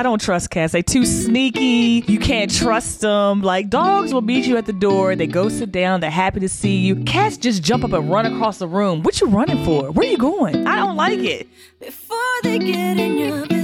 I don't trust cats. They too sneaky. You can't trust them. Like dogs will meet you at the door. They go sit down. They're happy to see you. Cats just jump up and run across the room. What you running for? Where are you going? I don't like it. Before they get in your business,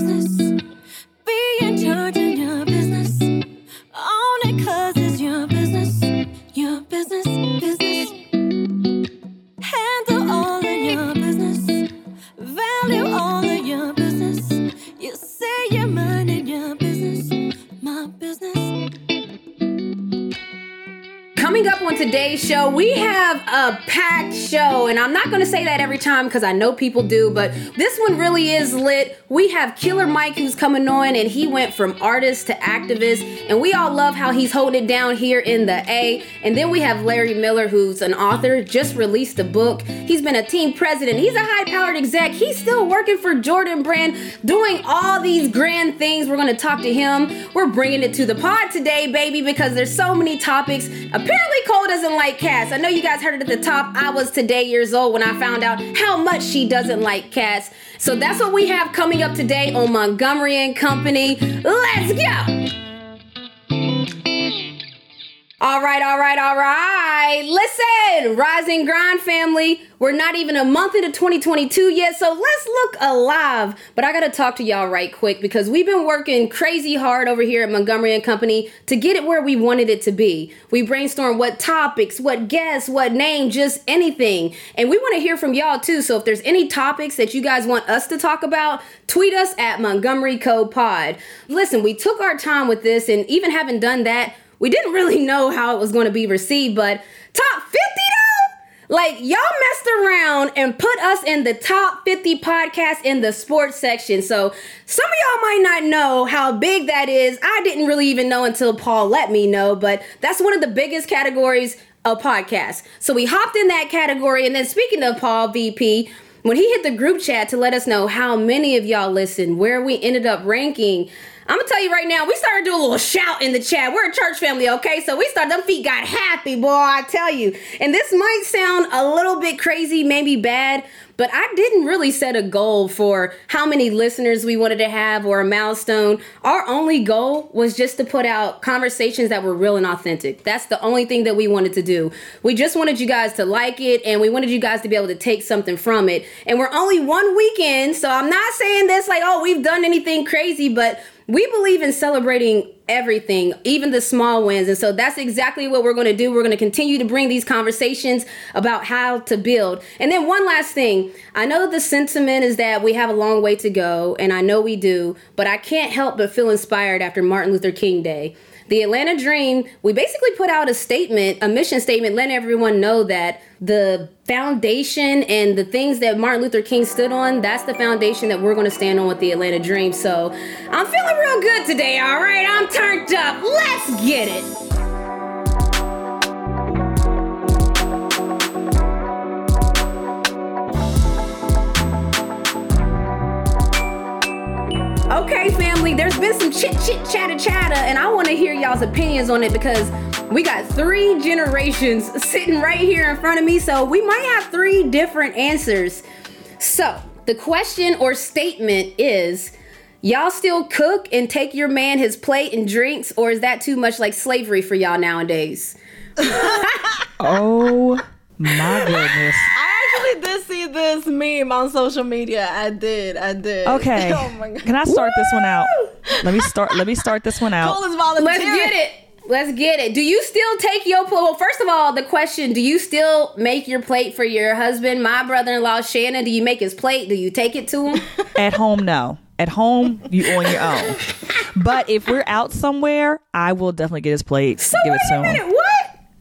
Coming up on today's show, we have a packed show, and I'm not going to say that every time because I know people do, but this one really is lit. We have Killer Mike who's coming on, and he went from artist to activist, and we all love how he's holding it down here in the A. And then we have Larry Miller, who's an author, just released a book. He's been a team president, he's a high powered exec, he's still working for Jordan Brand, doing all these grand things. We're going to talk to him. We're bringing it to the pod today, baby, because there's so many topics. Apparently, Cole doesn't like cats. I know you guys heard it at the top. I was today years old when I found out how much she doesn't like cats. So that's what we have coming up today on Montgomery and Company. Let's go. All right, all right, all right. Listen, Rising Grind family. We're not even a month into 2022 yet, so let's look alive. But I gotta talk to y'all right quick because we've been working crazy hard over here at Montgomery and Company to get it where we wanted it to be. We brainstorm what topics, what guests, what name, just anything. And we want to hear from y'all too. So if there's any topics that you guys want us to talk about, tweet us at Montgomery Co Pod. Listen, we took our time with this, and even having done that, we didn't really know how it was going to be received, but top 50 though? Like, y'all messed around and put us in the top 50 podcast in the sports section. So, some of y'all might not know how big that is. I didn't really even know until Paul let me know, but that's one of the biggest categories of podcasts. So, we hopped in that category. And then, speaking of Paul VP, when he hit the group chat to let us know how many of y'all listened, where we ended up ranking, I'm gonna tell you right now, we started doing a little shout in the chat. We're a church family, okay? So we started, them feet got happy, boy, I tell you. And this might sound a little bit crazy, maybe bad, but I didn't really set a goal for how many listeners we wanted to have or a milestone. Our only goal was just to put out conversations that were real and authentic. That's the only thing that we wanted to do. We just wanted you guys to like it and we wanted you guys to be able to take something from it. And we're only one weekend, so I'm not saying this like, oh, we've done anything crazy, but we believe in celebrating everything, even the small wins. And so that's exactly what we're going to do. We're going to continue to bring these conversations about how to build. And then one last thing I know the sentiment is that we have a long way to go, and I know we do, but I can't help but feel inspired after Martin Luther King Day. The Atlanta Dream, we basically put out a statement, a mission statement, letting everyone know that the foundation and the things that Martin Luther King stood on, that's the foundation that we're going to stand on with the Atlanta Dream. So I'm feeling real good today, all right? I'm turned up. Let's get it. Okay, family, there's been some chit chit chatter chatter, and I want to hear y'all's opinions on it because we got three generations sitting right here in front of me, so we might have three different answers. So, the question or statement is Y'all still cook and take your man his plate and drinks, or is that too much like slavery for y'all nowadays? Oh my goodness. I actually did see this meme on social media. I did. I did. Okay. Oh my god. Can I start this one out? Let me start let me start this one out. Cole is volunteering. Let's get it. Let's get it. Do you still take your plate? Well, first of all, the question: Do you still make your plate for your husband? My brother-in-law Shannon. Do you make his plate? Do you take it to him? At home, no. At home, you on your own. But if we're out somewhere, I will definitely get his plate. So give wait it to a him. minute.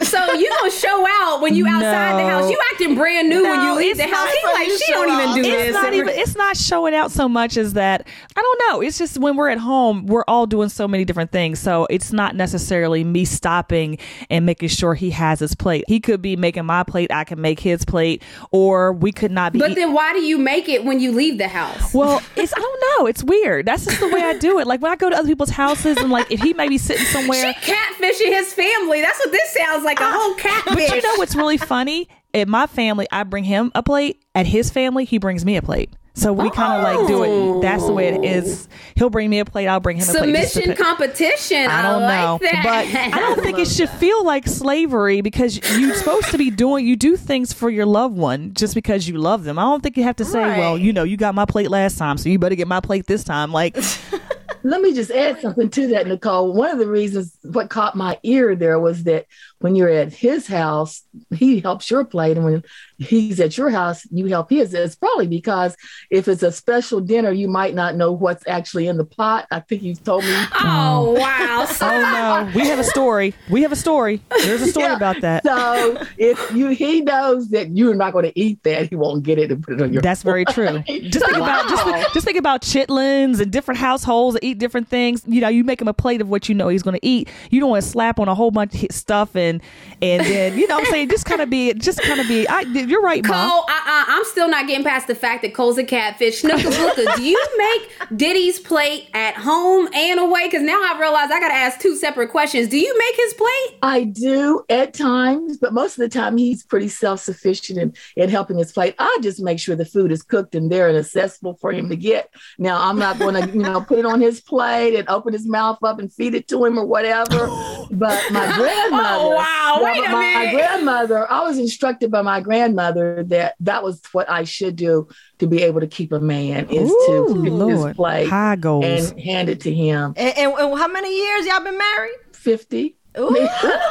So you gonna show out when you outside the house? You acting brand new when you leave the house. He like she don't even do It's this. not even. It's not showing out so much as that. I don't know. It's just when we're at home, we're all doing so many different things. So it's not necessarily me stopping and making sure he has his plate. He could be making my plate. I can make his plate, or we could not be. But then why do you make it when you leave the house? well, it's I don't know. It's weird. That's just the way I do it. Like when I go to other people's houses and like if he may be sitting somewhere. She catfishing his family. That's what this sounds like. A whole catfish. But you know what's really funny? At my family, I bring him a plate. At his family, he brings me a plate. So we kind of like do it. Oh. That's the way it is. He'll bring me a plate. I'll bring him a plate. Submission competition. I don't like know, that. but I don't think it should feel like slavery because you're supposed to be doing. You do things for your loved one just because you love them. I don't think you have to say, Right. "Well, you know, you got my plate last time, so you better get my plate this time." Like, Let me just add something to that, Nicole. One of the reasons what caught my ear there was that when you're at his house, he helps your plate, and when he's at your house, you help his. It's probably because if it's a special dinner, you might not know what's actually in the pot. I think you told me. oh mm. wow. So oh no, we have a story. We have a story. There's a story Yeah. about that. So if you he knows that you're not going to eat that, he won't get it and put it on your. That's very true. Just think about just, just think about chitlins and different households that eat different things. You know, you make him a plate of what you know he's going to eat. You don't want to slap on a whole bunch of stuff and and then you know what I'm saying just kind of be just kind of be. I, you're right, Cole, mom. uh-uh, I'm still not getting past the fact that Cole's a catfish. Snooka Booka, do you make Diddy's plate at home and away? Because now I realize I got to ask two separate questions. Do you make his plate? I do at times, but most of the time he's pretty self-sufficient in, in helping his plate. I just make sure the food is cooked and there and accessible for him to get. Now I'm not going to, you know, put it on his plate and open his mouth up and feed it to him or whatever. But my grandmother, wow. Yeah, Wait but a my, minute. My grandmother, I was instructed by my grandmother that that was what I should do to be able to keep a man is Ooh, to pick Lord, his plate high goals. and hand it to him. And, and, and how many years y'all been married? 50. Ooh.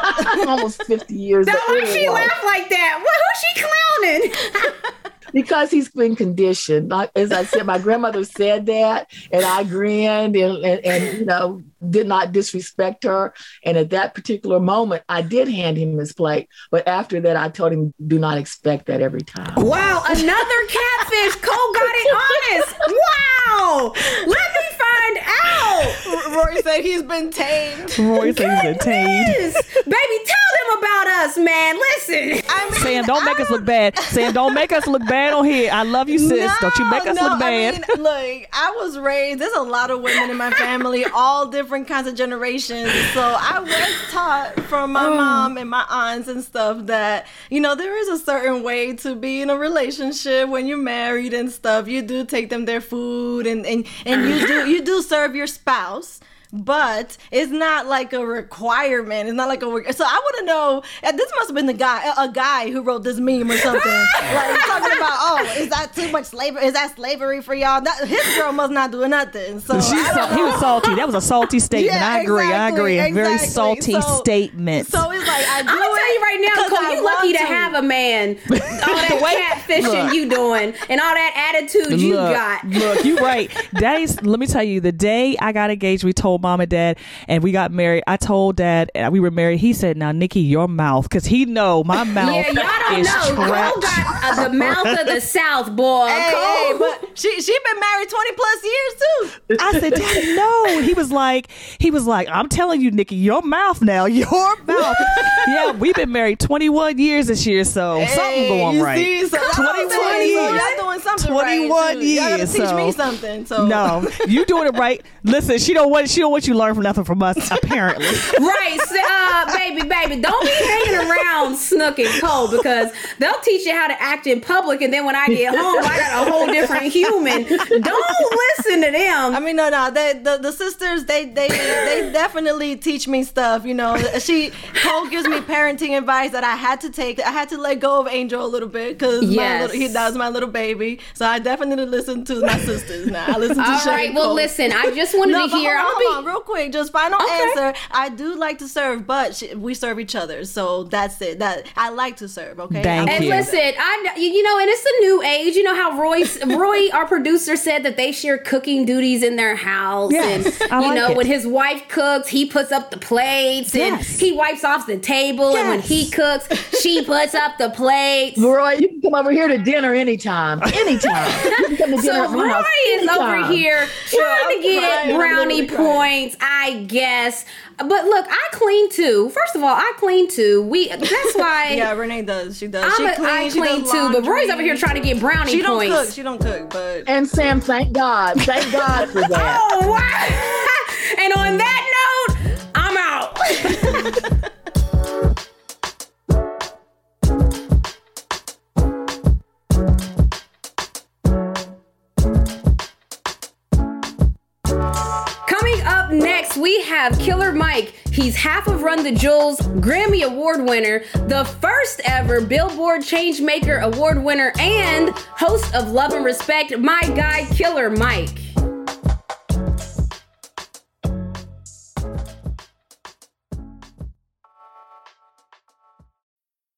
almost 50 years. Now, but why she anyway. laugh like that? What, who's she clowning? because he's been conditioned. Like, as I said, my grandmother said that, and I grinned and, and, and you know did not disrespect her. And at that particular moment, I did hand him his plate. But after that, I told him, "Do not expect that every time." wow, another catfish. Cole got it honest. Wow. Let me find out. Rory said he's been tamed. Roy says he's tamed. Yes. Baby, tell them about us, man. Listen. I mean, Sam, don't make us look bad. Sam, don't make us look bad on here. I love you, sis. don't you make us no, look bad. I mean, look, I was raised. There's a lot of women in my family, all different kinds of generations. So I was taught from my Oh. mom and my aunts and stuff that you know there is a certain way to be in a relationship when you're married and stuff. You do take them their food and and and you do you do serve your spouse. But it's not like a requirement. It's not like a. re- So I want to know. and This must have been the guy, a guy who wrote this meme or something. like talking about, oh, is that too much slavery? Is that slavery for y'all? That, his girl must not do nothing. So She's I he was salty. That was a salty statement. Yeah, I agree. I exactly, agree. A very salty So- statement. So it's like I do I'm gonna it tell you right now, 'cause Cole, you lucky want to have a man. All that way- catfishing Look. you doing and all that attitude you look, got. Look, you right. Daddy's let me tell you, the day I got engaged, we told mom and dad and we got married. I told dad and we were married. He said, Now Nikki, your mouth, because he know my mouth Yeah, y'all don't is know. Cole got uh, the mouth of the South, boy. Hey, hey, but she she been married twenty plus years too. I said, Daddy, no. He was like, he was like, I'm telling you, Nikki, your mouth now, your mouth. yeah, we've been married 21 years this year, so something going right. See, so I'm 21 years. y'all doing something 21 right. too. Y'all gotta teach so- me something. So No, you doing it right. Listen, she don't want she don't want you to learn from nothing from us. Apparently, Right, so, uh, baby, baby, don't be hanging around Snook and Cole because they'll teach you how to act in public, and then when I get home, I got a whole different human. Don't listen to them. I mean, no, no. They, the the sisters, they they they definitely teach me stuff. You know, she Cole gives me parenting advice that I had to take. I had to let go of Angel a little bit because Yes. he that was my little baby. So I definitely listen to my sisters now. I listen to All Shay right, and well, listen, I just wanted No, to hear. hold, on, hold be. On, real quick. Just final Okay. answer. I do like to serve, but sh- we serve each other, so that's it. That I like to serve. Okay. Thank I And you. listen, I kn- you know, and it's a new age. You know how Royce, Roy, our producer, said that they share cooking duties in their house, Yes, and I you like know it. when his wife cooks, he puts up the plates, and he wipes off the table, Yes. and when he cooks, she puts up the plates. Roy, you can come over here to dinner anytime. Anytime. You can come to dinner So at my house Roy is over here trying to get brownie literally crying. Points, I guess. But look, I clean too. First of all, I clean too. We that's why Yeah, Renee does. She does. I'm she a, cleans, I she clean does too. But Roy's over here trying to get brownie She don't cook. She don't cook, but And Sam, thank God. Thank God for that. Oh wow! and on that note, I'm out. Have Killer Mike. He's half of Run the Jewels, Grammy Award winner, the first ever Billboard Changemaker Award winner, and host of Love and Respect, my guy, Killer Mike.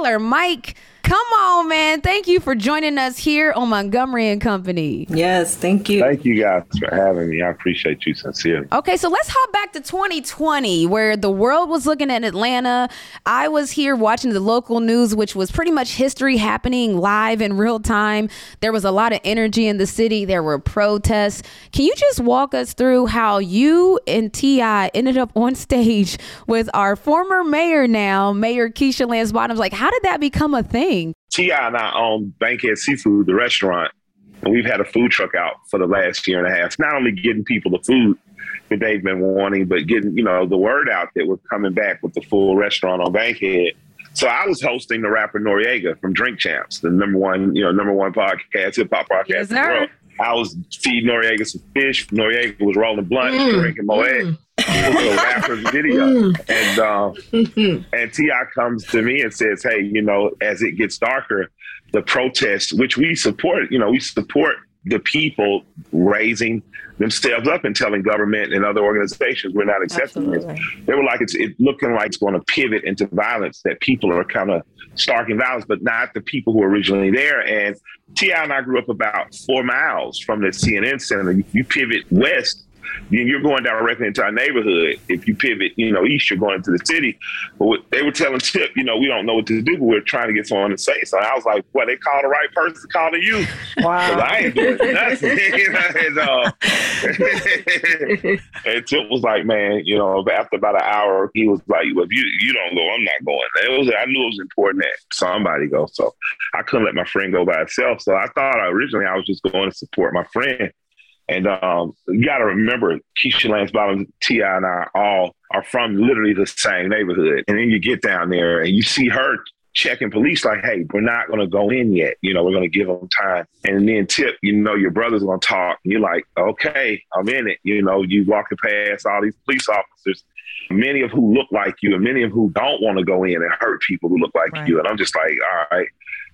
Killer Mike. Come on, man. Thank you for joining us here on Montgomery and Company. Yes, thank you. Thank you guys for having me. I appreciate you sincerely. Okay, so let's hop back to 2020, where the world was looking at Atlanta. I was here watching the local news, which was pretty much history happening live in real time. There was a lot of energy in the city. There were protests. Can you just walk us through how you and T.I. ended up on stage with our former mayor now, Mayor Keisha Lance Bottoms? Like, how did that become a thing? T.I. and I own Bankhead Seafood, the restaurant, and we've had a food truck out for the last year and a half. Not only getting people the food that they've been wanting, but getting you know the word out that we're coming back with the full restaurant on Bankhead. So I was hosting the rapper Noreaga from Drink Champs, the number one you know number one podcast, hip hop podcast Yes, sir. I was feeding Noreaga some fish. Noreaga was rolling blunt, mm, drinking Moet. It a rapper's video, and um, and T.I. comes to me and says, "Hey, you know, as it gets darker, the protest, which we support, you know, we support the people raising themselves up and telling government and other organizations we're not accepting this. They were like, it's it looking like it's going to pivot into violence. That people are kind of starting violence, but not the people who were originally there. And T.I. and I grew up about four miles from the CNN center. You pivot west then you're going directly into our neighborhood. If you pivot, you know, east, you're going into the city. But what they were telling Tip, you know, we don't know what to do, but we're trying to get someone to say. So I was like, well, they called the right person, calling you. Wow. I ain't doing nothing. and, uh, and Tip was like, man, you know, after about an hour, he was like, well, if you, you don't go, I'm not going. It was, I knew it was important that somebody go. So I couldn't let my friend go by itself. So I thought originally I was just going to support my friend. And um, you got to remember, Keisha Lance Bottoms, T.I., and I all are from literally the same neighborhood. And then you get down there and you see her checking police like, "Hey, we're not going to go in yet. You know, we're going to give them time." And then Tip, you know, your brother's going to talk. And you're like, "Okay, I'm in it." You know, you walking past all these police officers. Many of who look like you, and many of who don't want to go in and hurt people who look like you. And I'm just like, all right.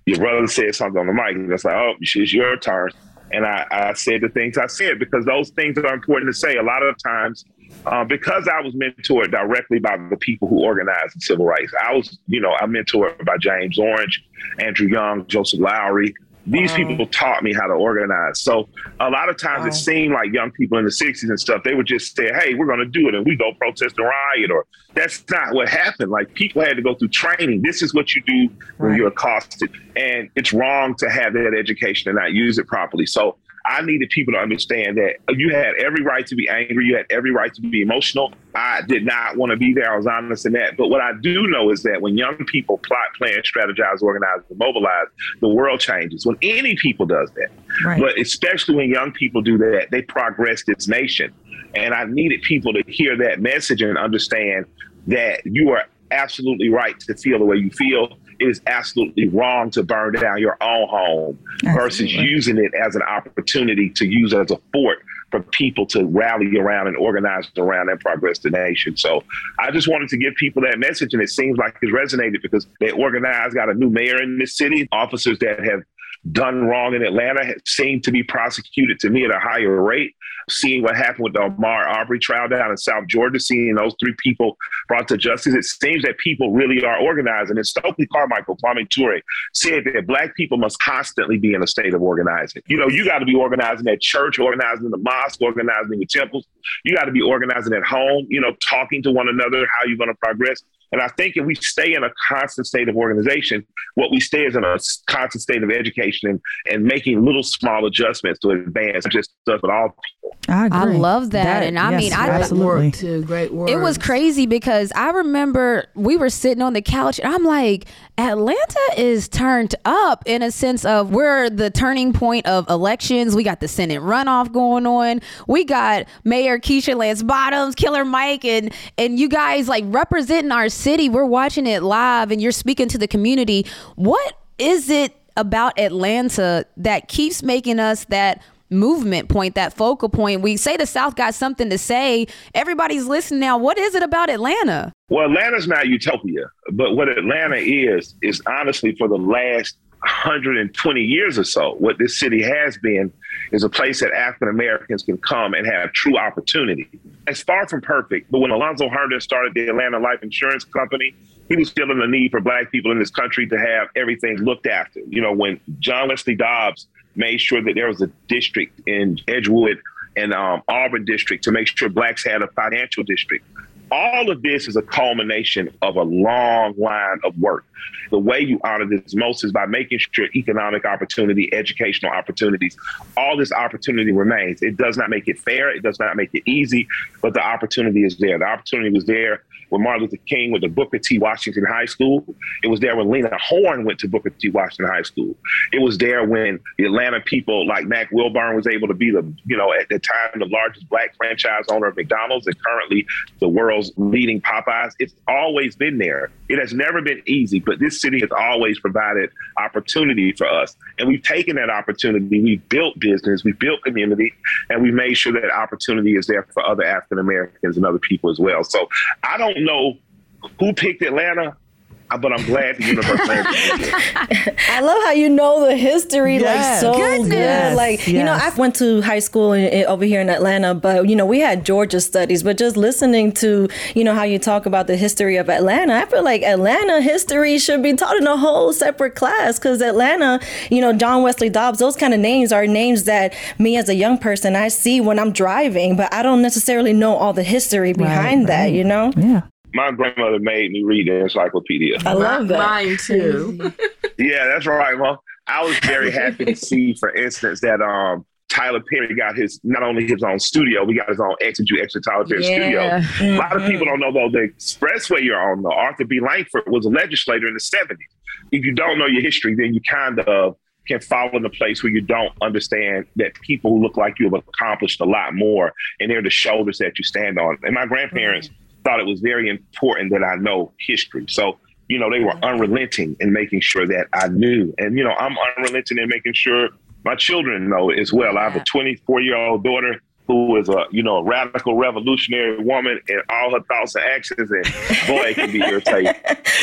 Your brother said something on the mic, and it's like, oh, it's your turn. And I, I said the things I said because those things are important to say. A lot of times, uh, because I was mentored directly by the people who organized the civil rights. I was, you know, I'm mentored by James Orange, Andrew Young, Joseph Lowery. These people taught me how to organize. So a lot of times it seemed like young people in the 60s and stuff, they would just say, hey, we're going to do it. And we go protest and riot. Or that's not what happened. Like people had to go through training. This is what you do when you're accosted. And it's wrong to have that education and not use it properly. So I needed people to understand that you had every right to be angry. You had every right to be emotional. I did not want to be there. I was honest in that. But what I do know is that when young people plot, plan, strategize, organize, and mobilize, the world changes. When any people does that, Right. but especially when young people do that, they progress this nation. And I needed people to hear that message and understand that you are absolutely right to feel the way you feel. It is absolutely wrong to burn down your own home versus using it as an opportunity to use as a fort for people to rally around and organize around and progress the nation. So I just wanted to give people that message, and it seems like it's resonated because they organized, got a new mayor in this city, officers that have done wrong in Atlanta seem to be prosecuted to me at a higher rate. Seeing what happened with the Ahmaud Arbery trial down in South Georgia, seeing those three people brought to justice, it seems that people really are organizing. And Stokely Carmichael, Kwame Ture, said that black people must constantly be in a state of organizing. You know, you got to be organizing at church, organizing in the mosque, organizing in the temples. You got to be organizing at home, you know, talking to one another, how you're going to progress. And I think if we stay in a constant state of organization, what we stay is in a constant state of education and, and making little small adjustments to advance just stuff with all people. I, I love that. And I yes, mean, I- absolutely. work too. Great work. It was crazy because I remember we were sitting on the couch and I'm like, Atlanta is turned up in a sense of we're the turning point of elections. We got the Senate runoff going on. We got Mayor Keisha Lance Bottoms, Killer Mike, and and you guys like representing our city. We're watching it live and you're speaking to the community. What is it about Atlanta that keeps making us that movement point, that focal point? We say the South got something to say. Everybody's listening now. What is it about Atlanta? Well, Atlanta's not utopia, but what Atlanta is, is honestly for the last 120 years or so, what this city has been is a place that African Americans can come and have true opportunity. It's far from perfect, but when Alonzo Herndon started the Atlanta Life Insurance Company, he was feeling the need for black people in this country to have everything looked after. You know, when John Wesley Dobbs made sure that there was a district in Edgewood and um, Auburn district to make sure blacks had a financial district. All of this is a culmination of a long line of work. The way you honor this most is by making sure economic opportunity, educational opportunities, all this opportunity remains. It does not make it fair. It does not make it easy, but the opportunity is there. The opportunity was there when Martin Luther King went to Booker T. Washington High School. It was there when Lena Horne went to Booker T. Washington High School. It was there when the Atlanta people like Mack Wilbourn was able to be the, you know, at the time, the largest black franchise owner of McDonald's and currently the world's leading Popeyes. It's always been there. It has never been easy, but this city has always provided opportunity for us. And we've taken that opportunity. We've built business, we've built community, and we've made sure that opportunity is there for other African Americans and other people as well. So I don't know who picked Atlanta, but I'm glad the universe landed. I love how you know the history Yes. like so Goodness. good. Like you know, I went to high school in, in- over here in Atlanta, but you know, we had Georgia studies. But just listening to you know how you talk about the history of Atlanta, I feel like Atlanta history should be taught in a whole separate class because Atlanta, you know, John Wesley Dobbs, those kind of names are names that me as a young person I see when I'm driving, but I don't necessarily know all the history behind that. right. You know, Yeah. My grandmother made me read the encyclopedia. I love that. Mine too. Yeah, that's right, Mom. I was very happy to see, for instance, that um Tyler Perry got his not only his own studio, we got his own Exit Extra Tyler Perry Yeah. studio. A lot of people don't know though the expressway you're on, though. Arthur B. Langford was a legislator in the 70s. If you don't know your history, then you kind of can fall in a place where you don't understand that people who look like you have accomplished a lot more and they're the shoulders that you stand on. And my grandparents thought it was very important that I know history. So, you know, they were mm-hmm. unrelenting in making sure that I knew. And, you know, I'm unrelenting in making sure my children know as well. I have a 24 year old daughter who is a, you know, a radical revolutionary woman in all her thoughts and actions. And boy, it can be irritating.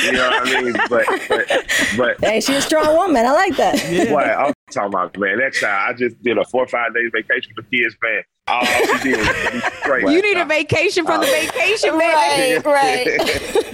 You know what I mean? But, but, but Hey, she's a strong woman. I like that. Boy, I'm talking about man. That child, I just did a four or five days vacation for kids, man. All she did was be great. You need a vacation from the oh. vacation, man. Right, right.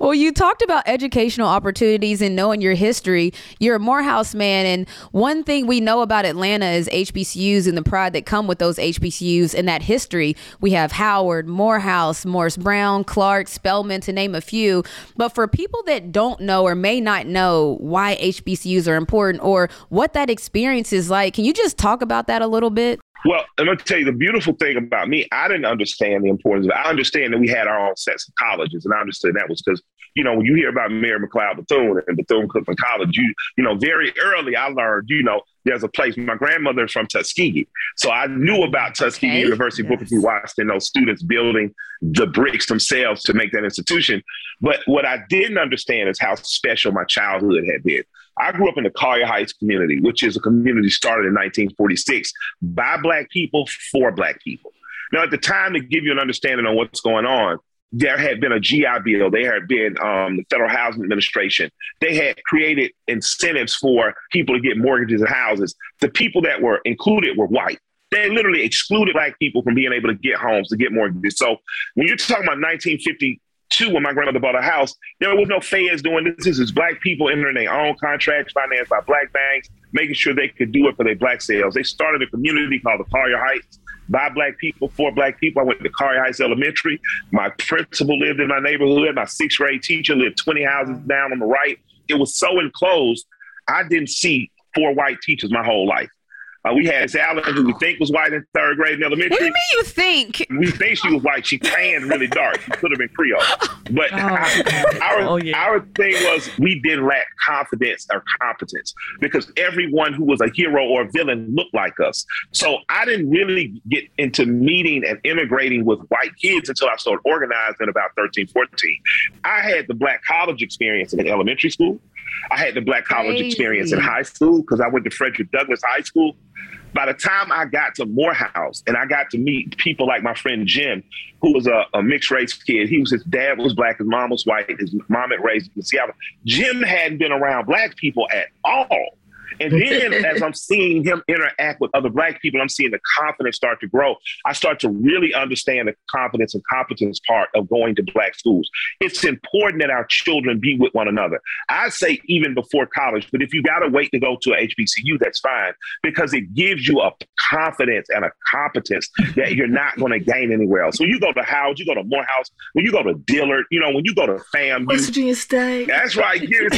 Well, you talked about educational opportunities and knowing your history. You're a Morehouse man, and one thing we know about Atlanta is HBCUs and the pride that come with those HBCUs and that history. We have Howard, Morehouse, Morris Brown, Clark, Spelman, to name a few. But for people that don't know or may not know why HBCUs are important or what that experience is like, can you just talk about that a little bit? Well, I'm gonna tell you the beautiful thing about me. I didn't understand the importance of it. I understand that we had our own sets of colleges, and I understood that was because you know when you hear about Mary McLeod Bethune and Bethune Cookman College, you you know very early I learned you know there's a place. My grandmother's from Tuskegee, so I knew about Tuskegee Okay. University, Booker T. Washington, those students building the bricks themselves to make that institution. But what I didn't understand is how special my childhood had been. I grew up in the Collier Heights community, which is a community started in 1946 by black people for black people. Now, at the time, to give you an understanding on what's going on, there had been a GI Bill. There had been um, the Federal Housing Administration. They had created incentives for people to get mortgages and houses. The people that were included were white. They literally excluded black people from being able to get homes, to get mortgages. So when you're talking about 1952, when my grandmother bought a house, there was no feds doing this. This is black people entering their own contracts financed by black banks, making sure they could do it for their black sales. They started a community called the Collier Heights by black people, for black people. I went to Collier Heights Elementary. My principal lived in my neighborhood. My sixth grade teacher lived 20 houses down on the right. It was so enclosed, I didn't see four white teachers my whole life. Uh, we had Allen, who we think was white in third grade in elementary. What do you mean you think? We think she was white. She tanned really dark. She could have been Creole. But our, Oh, yeah. our thing was we didn't lack confidence or competence because everyone who was a hero or a villain looked like us. So I didn't really get into meeting and integrating with white kids until I started organizing about 13, 14. I had the black college experience in elementary school. I had the black college experience in high school because I went to Frederick Douglass High School. By the time I got to Morehouse and I got to meet people like my friend Jim, who was a, a mixed race kid, he was his dad was black, his mom was white, his mom had raised him in Seattle. Jim hadn't been around black people at all. And then as I'm seeing him interact with other black people, I'm seeing the confidence start to grow. I start to really understand the confidence and competence part of going to black schools. It's important that our children be with one another. I say even before college, but if you got to wait to go to a HBCU, that's fine because it gives you a confidence and a competence that you're not going to gain anywhere else. When you go to Howard, you go to Morehouse, when you go to Dillard, you know, when you go to FAMU, West Virginia State. that's right. It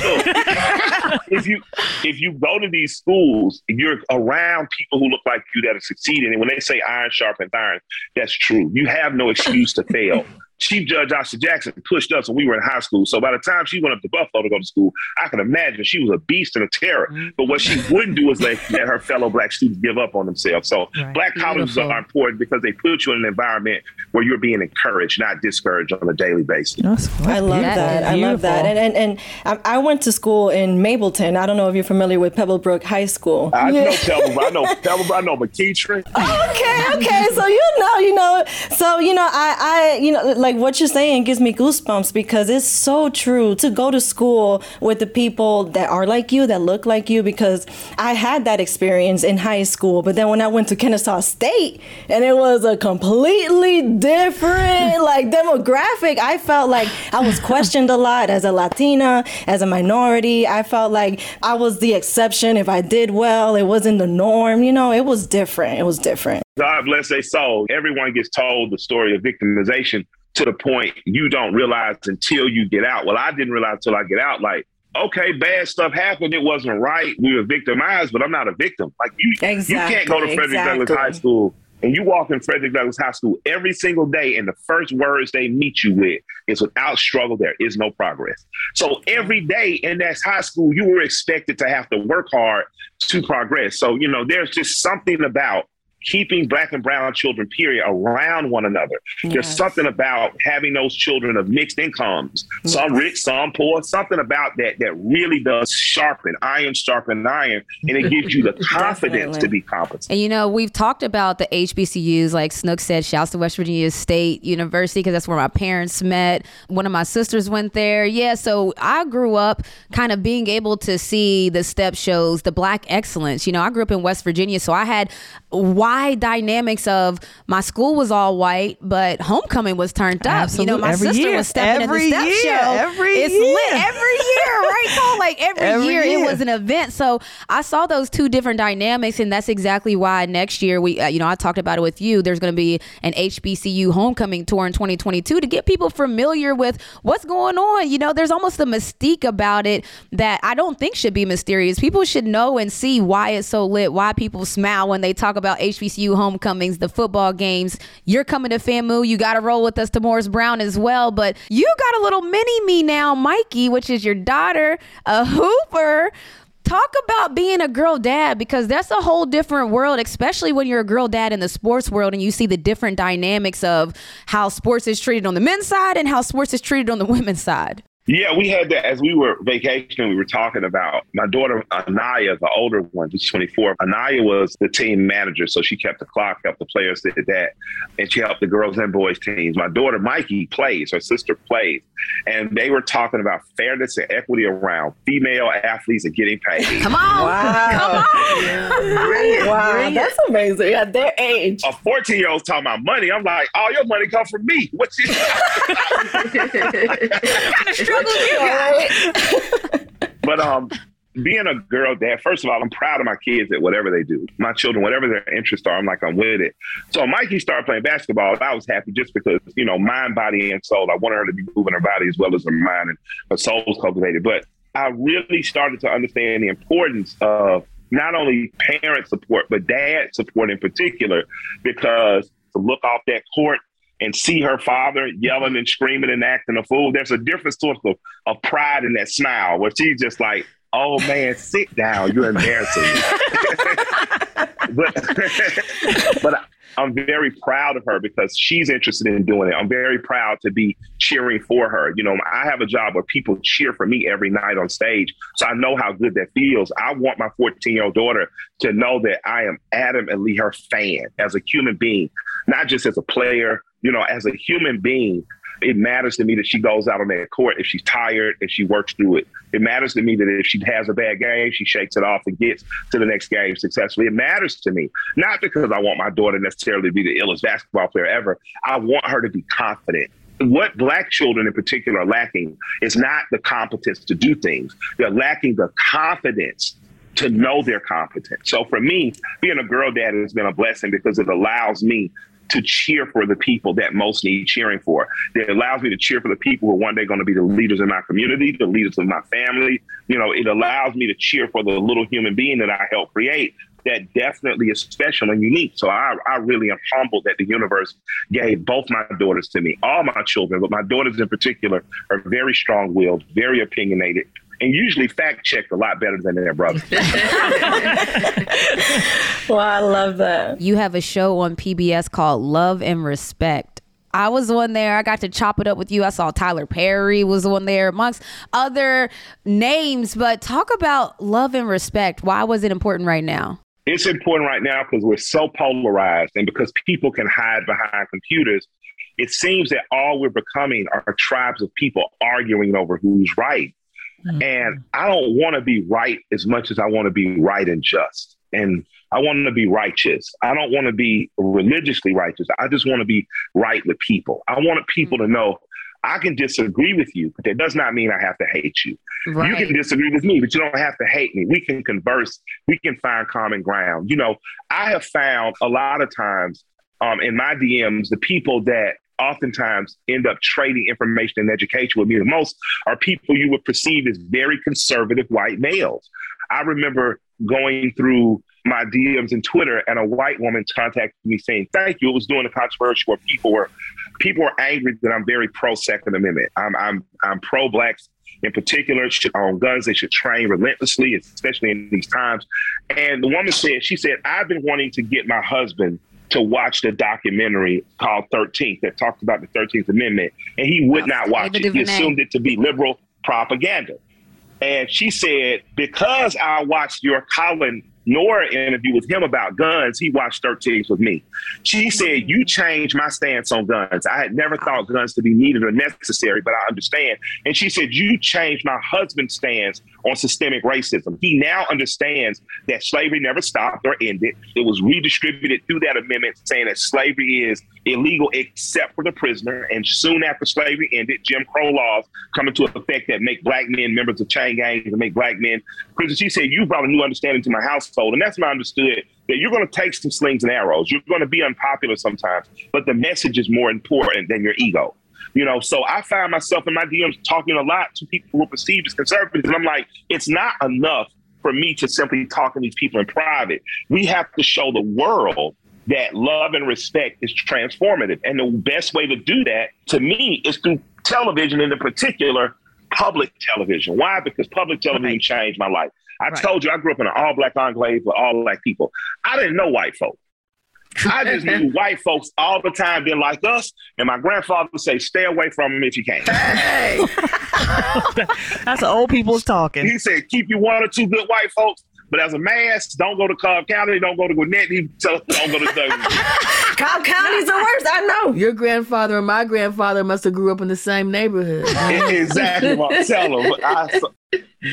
if you if you go to these schools, you're around people who look like you that are succeeding. And when they say iron sharpens iron, that's true. You have no excuse to fail. Chief Judge Asha Jackson pushed us when we were in high school. So by the time she went up to Buffalo to go to school, I can imagine she was a beast and a terror. Mm-hmm. But what she wouldn't do is let, let her fellow black students give up on themselves. So Right. black colleges Beautiful. are important because they put you in an environment where you're being encouraged, not discouraged on a daily basis. That's- I love that's that. I love that. And and, and I, I went to school in Mableton. I don't know if you're familiar with Pebblebrook High School. I know Pebble, I know Pebble, I know McKeitry. okay, okay. So you know, you know. So you know, I, I, you know, like what you're saying gives me goosebumps because it's so true to go to school with the people that are like you, that look like you. Because I had that experience in high school, but then when I went to Kennesaw State, and it was a completely different like demographic, I felt like I was questioned a lot as a Latina, as a minority. I felt like I was the exception. If I did well, it wasn't the norm. You know, it was different. It was different. God bless their soul. Everyone gets told the story of victimization to the point you don't realize until you get out. Well, I didn't realize until I get out. Like, okay, bad stuff happened. It wasn't right. We were victimized, but I'm not a victim. Like you, you can't go to Exactly, Frederick Douglass. High School and you walk in Frederick Douglass High School every single day, and the first words they meet you with is without struggle, there is no progress. So every day in that high school, you were expected to have to work hard to progress. So, you know, there's just something about keeping black and brown children, period, around one another. There's something about having those children of mixed incomes, some rich, some poor, something about that that really does sharpen, iron sharpen iron, and it gives you the confidence to be competent. And you know, we've talked about the HBCUs, like Snook said, shouts to West Virginia State University, because that's where my parents met. One of my sisters went there. Yeah, so I grew up kind of being able to see the step shows, the black excellence. You know, I grew up in West Virginia, so I had wide dynamics of my school was all white, but homecoming was turned up. You know, my every sister year. was stepping Every in the step year. show. Every it's year. lit every year, right? Cole? Like every, Every year, year. it was an event. So I saw those two different dynamics, and that's exactly why next year we, uh, you know, I talked about it with you. There's going to be an HBCU homecoming tour in 2022 to get people familiar with what's going on. You know, there's almost a mystique about it that I don't think should be mysterious. People should know and see why it's so lit, why people smile when they talk about HBCU homecomings, the football games. You're coming to FAMU, you got to roll with us to Morris Brown as well. But you got a little mini me now, Mikey, which is your daughter, a hooper. Talk about being a girl dad because that's a whole different world, especially when you're a girl dad in the sports world and you see the different dynamics of how sports is treated on the men's side and how sports is treated on the women's side. Yeah, we had that as we were vacationing. We were talking about my daughter Anaya, the older one, who's 24. Anaya was the team manager, so she kept the clock, helped the players did that, and she helped the girls and boys teams. My daughter Mikey plays, her sister plays, and they were talking about fairness and equity around female athletes and getting paid. Come on. Wow. Come on! Wow, that's amazing. At their age. A 14 year old's talking about money. I'm like, all your money come from me. What's your But um, being a girl dad, first of all, I'm proud of my kids at whatever they do. My children, whatever their interests are, I'm like, I'm with it. So Mikey started playing basketball. I was happy just because, you know, mind, body, and soul. I wanted her to be moving her body as well as her mind and her soul was cultivated. But I really started to understand the importance of not only parent support, but dad support in particular, because to look off that court and see her father yelling and screaming and acting a fool, there's a different sort of, of pride in that smile where she's just like, oh man, sit down. You're embarrassing but but I'm very proud of her because she's interested in doing it. I'm very proud to be cheering for her. You know, I have a job where people cheer for me every night on stage. So I know how good that feels. I want my 14 year old daughter to know that I am adamantly her fan as a human being, not just as a player, you know, as a human being it matters to me that she goes out on that court if she's tired, and she works through it. It matters to me that if she has a bad game, she shakes it off and gets to the next game successfully. It matters to me, not because I want my daughter necessarily to be the illest basketball player ever. I want her to be confident. What black children in particular are lacking is not the competence to do things. They're lacking the confidence to know they're competent. So for me, being a girl dad has been a blessing because it allows me to cheer for the people that most need cheering for. It allows me to cheer for the people who are one day going to be the leaders in my community, the leaders of my family. You know, it allows me to cheer for the little human being that I helped create that definitely is special and unique. So I, I really am humbled that the universe gave both my daughters to me, all my children, but my daughters in particular are very strong willed, very opinionated, and usually fact checked a lot better than their brothers. Well, I love that. You have a show on PBS called Love and Respect. I was on there. I got to chop it up with you. I saw Tyler Perry was on there, amongst other names. But talk about love and respect. Why was it important right now? it's important right now because we're so polarized and because people can hide behind computers. It seems that all we're becoming are tribes of people arguing over who's right. And I don't want to be right as much as I want to be right and just. And I want to be righteous. I don't want to be religiously righteous. I just want to be right with people. I want people to know I can disagree with you, but that does not mean I have to hate you. You can disagree with me, but you don't have to hate me. We can converse. We can find common ground. You know, I have found a lot of times um, in my DMs, the people that oftentimes end up trading information and education with me the most are people you would perceive as very conservative white males. I remember going through my DMs and Twitter, and a white woman contacted me saying, "Thank you." It was during the controversy where people were people were angry that I'm very pro Second Amendment. I'm I'm I'm pro blacks in particular should own guns. They should train relentlessly, especially in these times. And the woman said, she said, I've been wanting to get my husband to watch the documentary called 13th that talked about the 13th Amendment, and he would not watch it. He assumed it to be liberal propaganda. And she said, because I watched your Colion Noir interview with him about guns, he watched 13th with me. She said, You changed my stance on guns. I had never thought guns to be needed or necessary, but I understand. And she said, You changed my husband's stance on systemic racism. He now understands that slavery never stopped or ended. It was redistributed through that amendment saying that slavery is illegal except for the prisoner. And soon after slavery ended, Jim Crow laws come into effect that make black men members of chain gangs and make black men prisoners. She said, You brought a new understanding to my household. And that's when I understood that you're going to take some slings and arrows. You're going to be unpopular sometimes, but the message is more important than your ego. You know, so I find myself in my DMs talking a lot to people who are perceived as conservatives. And I'm like, it's not enough for me to simply talk to these people in private. We have to show the world that love and respect is transformative. And the best way to do that, to me, is through television, and in particular, public television. Why? Because public television Right. changed my life. I Right. told you I grew up in an all black enclave with all black people. I didn't know white folk. I just knew white folks all the time didn't like us, and my grandfather would say, "Stay away from them if you can." Hey, that's the old people's talking. He said, "Keep you one or two good white folks." But as a man, don't go to Cobb County, don't go to Gwinnett, he tell us don't go to Douglas. Cobb County's the worst. I know. Your grandfather and my grandfather must have grew up in the same neighborhood. exactly what I'm. But I,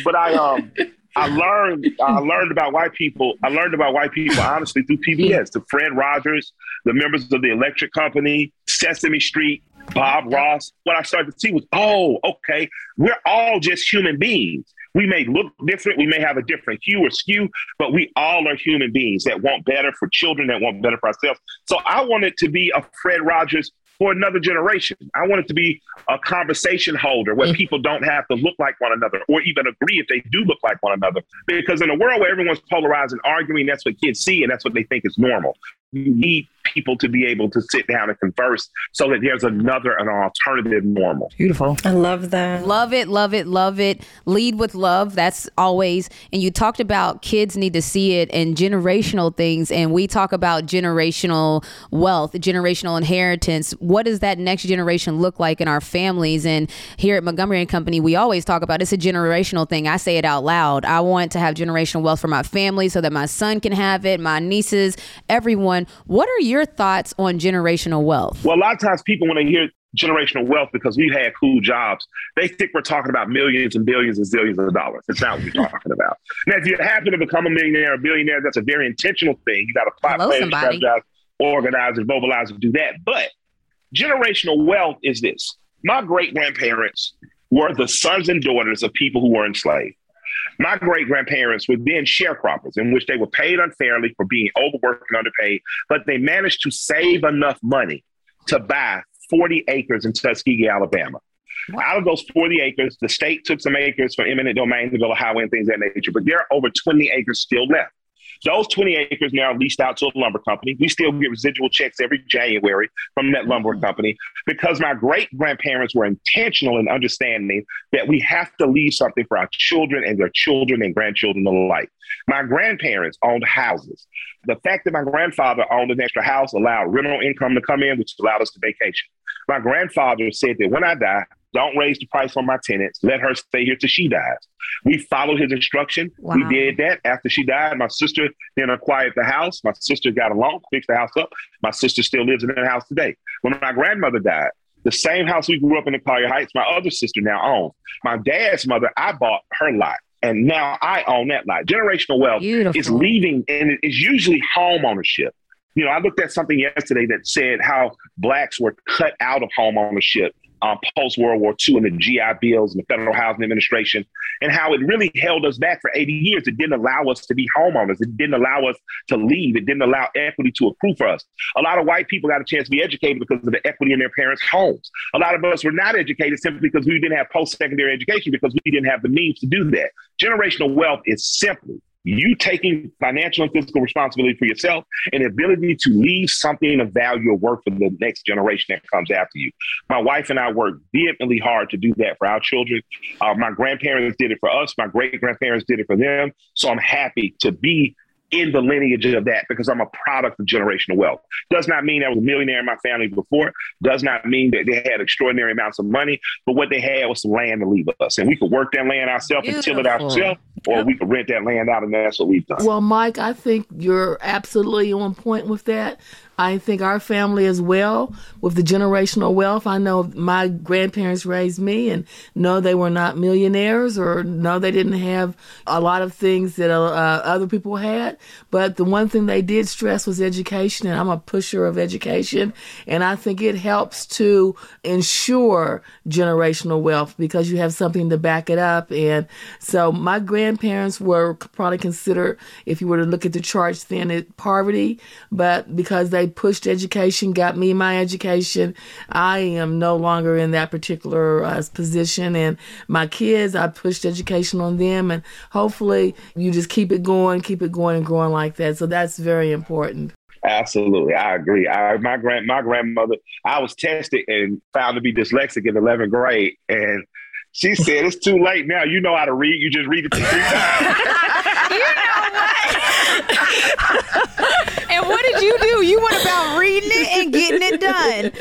but I um I learned I learned about white people. I learned about white people honestly through PBS. The Fred Rogers, the members of the Electric Company, Sesame Street, Bob Ross. What I started to see was, oh, okay, we're all just human beings. We may look different, we may have a different hue or skew, but we all are human beings that want better for children, that want better for ourselves. So I wanted to be a Fred Rogers for another generation. I want it to be a conversation holder where mm. people don't have to look like one another or even agree if they do look like one another. Because in a world where everyone's polarized and arguing, that's what kids see and that's what they think is normal. You need people to be able to sit down and converse so that there's another, an alternative normal. Beautiful. I love that. Love it, love it, love it. Lead with love. That's always. And you talked about kids need to see it and generational things. And we talk about generational wealth, generational inheritance. What does that next generation look like in our families? And here at Montgomery and Company, we always talk about it's a generational thing. I say it out loud. I want to have generational wealth for my family so that my son can have it, my nieces, everyone. What are your thoughts on generational wealth? Well, a lot of times people, when they hear generational wealth because we've had cool jobs, they think we're talking about millions and billions and zillions of dollars. It's not what we're talking about. Now, if you happen to become a millionaire or billionaire, that's a very intentional thing. You got to plot, Hello, plan, strategize, organize, and mobilize and do that. But generational wealth is this. My great grandparents were the sons and daughters of people who were enslaved. My great grandparents were then sharecroppers, in which they were paid unfairly for being overworked and underpaid, but they managed to save enough money to buy 40 acres in Tuskegee, Alabama. Out of those 40 acres, the state took some acres for eminent domain to build a highway and things of that nature, but there are over 20 acres still left. Those 20 acres now are leased out to a lumber company. We still get residual checks every January from that lumber mm-hmm. company because my great grandparents were intentional in understanding that we have to leave something for our children and their children and grandchildren alike. My grandparents owned houses. The fact that my grandfather owned an extra house allowed rental income to come in, which allowed us to vacation. My grandfather said that when I die, don't raise the price on my tenants. Let her stay here till she dies. We followed his instruction. We did that. After she died, my sister then acquired the house. My sister got a loan, fixed the house up. My sister still lives in that house today. When my grandmother died, the same house we grew up in in Collier Heights, my other sister now owns. My dad's mother, I bought her lot. And now I own that lot. Generational wealth Beautiful. is leaving, and it is usually home ownership. You know, I looked at something yesterday that said how blacks were cut out of home ownership um, post World War II and the GI bills and the Federal Housing Administration, and how it really held us back for 80 years. It didn't allow us to be homeowners. It didn't allow us to leave. It didn't allow equity to accrue for us. A lot of white people got a chance to be educated because of the equity in their parents' homes. A lot of us were not educated simply because we didn't have post secondary education because we didn't have the means to do that. Generational wealth is simply you taking financial and physical responsibility for yourself and ability to leave something of value or work for the next generation that comes after you. My wife and I worked vehemently hard to do that for our children. Uh, my grandparents did it for us. My great grandparents did it for them. So I'm happy to be in the lineage of that because I'm a product of generational wealth. Does not mean I was a millionaire in my family before. Does not mean that they had extraordinary amounts of money, but what they had was some land to leave us. And we could work that land ourselves and till it Beautiful. ourselves, or we could rent that land out, and that's what we've done. Well, Mike, I think you're absolutely on point with that. I think our family as well with the generational wealth. I know my grandparents raised me and no, they were not millionaires or no, they didn't have a lot of things that uh, other people had. But the one thing they did stress was education and I'm a pusher of education. And I think it helps to ensure generational wealth because you have something to back it up. And so my grandparents were probably considered, if you were to look at the charts then, it poverty. But because they pushed education, got me my education, I am no longer in that particular uh, position. And my kids, I pushed education on them. And hopefully you just keep it going, keep it going and growing like that. So that's very important. Absolutely, I agree. I, my grand my grandmother, I was tested and found to be dyslexic in 11th grade, and she said it's too late now. You know how to read. You just read it three times. You know what? and what did you do? You went about reading it and getting it done.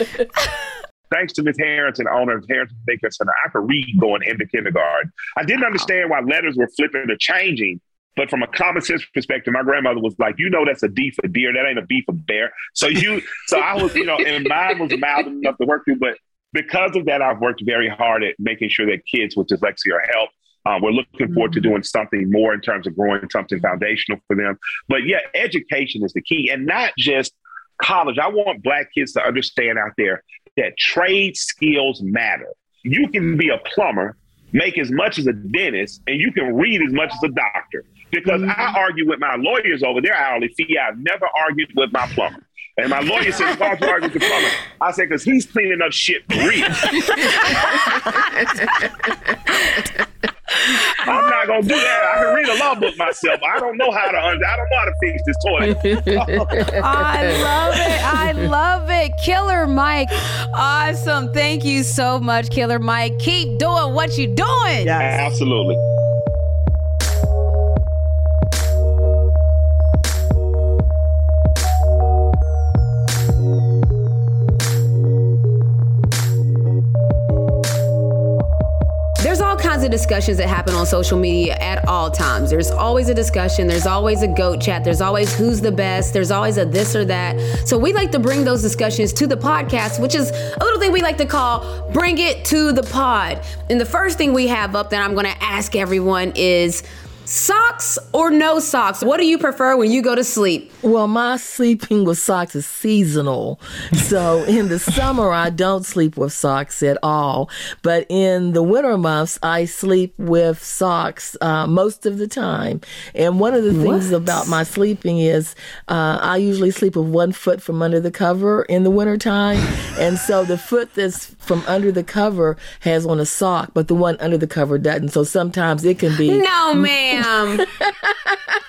thanks to Miss Harrington, owner of Harrington Daycare Center, I could read going into kindergarten. I didn't understand why letters were flipping or changing, but from a common sense perspective, my grandmother was like, "You know, that's a D for deer. That ain't a B for bear." So you, so I was, you know, and mine was mild enough to work through, but because of that, I've worked very hard at making sure that kids with dyslexia are helped. Um, we're looking forward to doing something more in terms of growing something foundational for them. But yeah, education is the key, and not just college. I want Black kids to understand out there that trade skills matter. You can be a plumber, make as much as a dentist, and you can read as much as a doctor. Because I argue with my lawyers over their hourly fee. I've never argued with my plumber. And my lawyer said, why don't you argue with the plumber? I said, because he's cleaning up shit for real. I'm not gonna do that. I can read a law book myself. I don't know how to. I don't know how to fix this toilet. I love it. I love it. Killer Mike. Awesome. Thank you so much, Killer Mike. Keep doing what you're doing. Absolutely. Of discussions that happen on social media at all times. There's always a discussion, there's always a goat chat, there's always who's the best, there's always a this or that. So we like to bring those discussions to the podcast, which is a little thing we like to call bring it to the pod. And the first thing we have up that I'm going to ask everyone is socks or no socks? What do you prefer when you go to sleep? Well, my sleeping with socks is seasonal. So in the summer, I don't sleep with socks at all. But in the winter months, I sleep with socks uh, most of the time. And one of the things What? about my sleeping is uh, I usually sleep with one foot from under the cover in the wintertime. and so the foot that's from under the cover has on a sock, but the one under the cover doesn't. So sometimes it can be. No, ma'am. Um,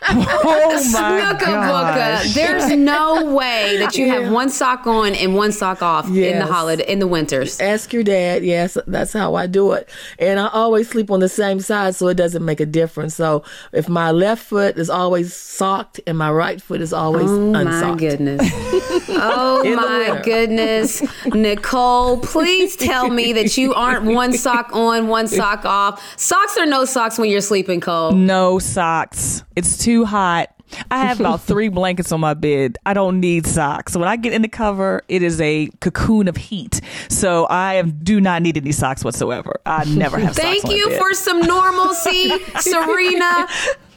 oh my Snooka gosh. There's no way that you have one sock on and one sock off in the holiday in the winters. Ask your dad. Yes, that's how I do it. And I always sleep on the same side so it doesn't make a difference. So if my left foot is always socked and my right foot is always Oh my unsocked. goodness. Oh In my goodness. Nicole, please tell me that you aren't one sock on, one sock off. Socks or no socks when you're sleeping, Cole? No socks. It's too hot. I have about three blankets on my bed. I don't need socks. When I get in the cover, it is a cocoon of heat. So I do not need any socks whatsoever. I never have Thank you for some normalcy, Serena.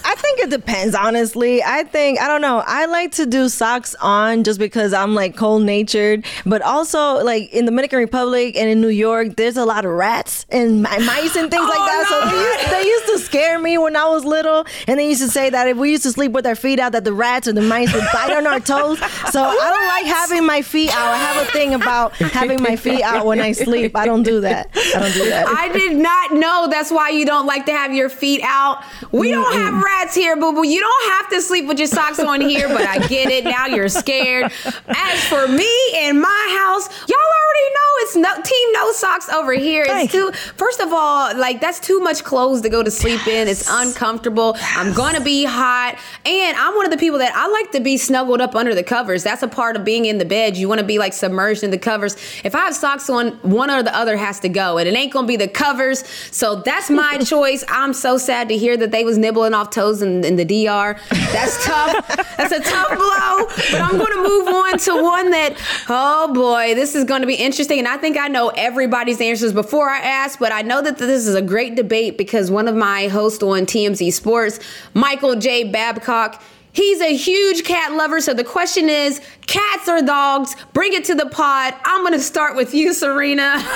I think it depends, honestly. I think, I don't know, I like to do socks on just because I'm like cold natured. But also, like in the Dominican Republic and in New York, there's a lot of rats and mice and things like oh, that. So they used, they used to scare me when I was little. And they used to say that if we used to sleep with our feet out, that the rats or the mice would bite on our toes. So I don't like having my feet out. I have a thing about having my feet out when I sleep. I don't do that. I don't do that. I did not know that's why you don't like to have your feet out. We don't have here, boo boo. You don't have to sleep with your socks on here, but I get it. Now you're scared. As for me and my house, y'all already know it's no team no socks over here. It's Thank too first of all, like that's too much clothes to go to sleep in. It's uncomfortable. I'm gonna be hot. And I'm one of the people that I like to be snuggled up under the covers. That's a part of being in the bed. You want to be like submerged in the covers. If I have socks on, one or the other has to go. And it ain't gonna be the covers. So that's my choice. I'm so sad to hear that they was nibbling off toes in, in the DR. That's tough. That's a tough blow. But I'm gonna move on to one that, oh boy, this is gonna be interesting. And I think I know everybody's answers before I ask, but I know that this is a great debate because one of my hosts on TMZ Sports, Michael J. Babcock, He's a huge cat lover. So the question is cats or dogs? Bring it to the pod. I'm going to start with you, Serena.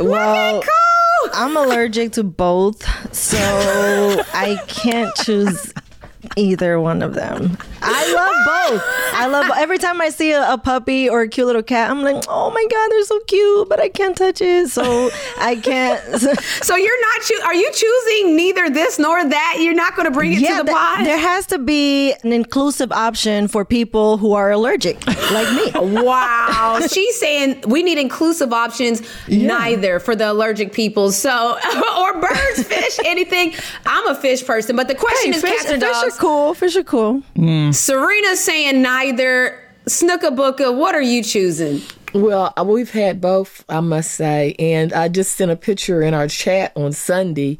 Well, I'm allergic to both, so I can't choose either one of them. I love both. I love every time I see a, a puppy or a cute little cat, I'm like, oh my god, they're so cute, but I can't touch it, so I can't. So you're not choo- are you choosing neither this nor that? You're not going to bring it to the th- pod? there has to be an inclusive option for people who are allergic, like me. Wow. She's saying we need inclusive options, neither for the allergic people. So, or birds, fish, anything. I'm a fish person, but the question Hey, is fish, cats or fish are cool. Fish are cool. Hmm. Serena's saying neither. neither. Snooka Booka, what are you choosing? Well, uh, we've had both, I must say. And I just sent a picture in our chat on Sunday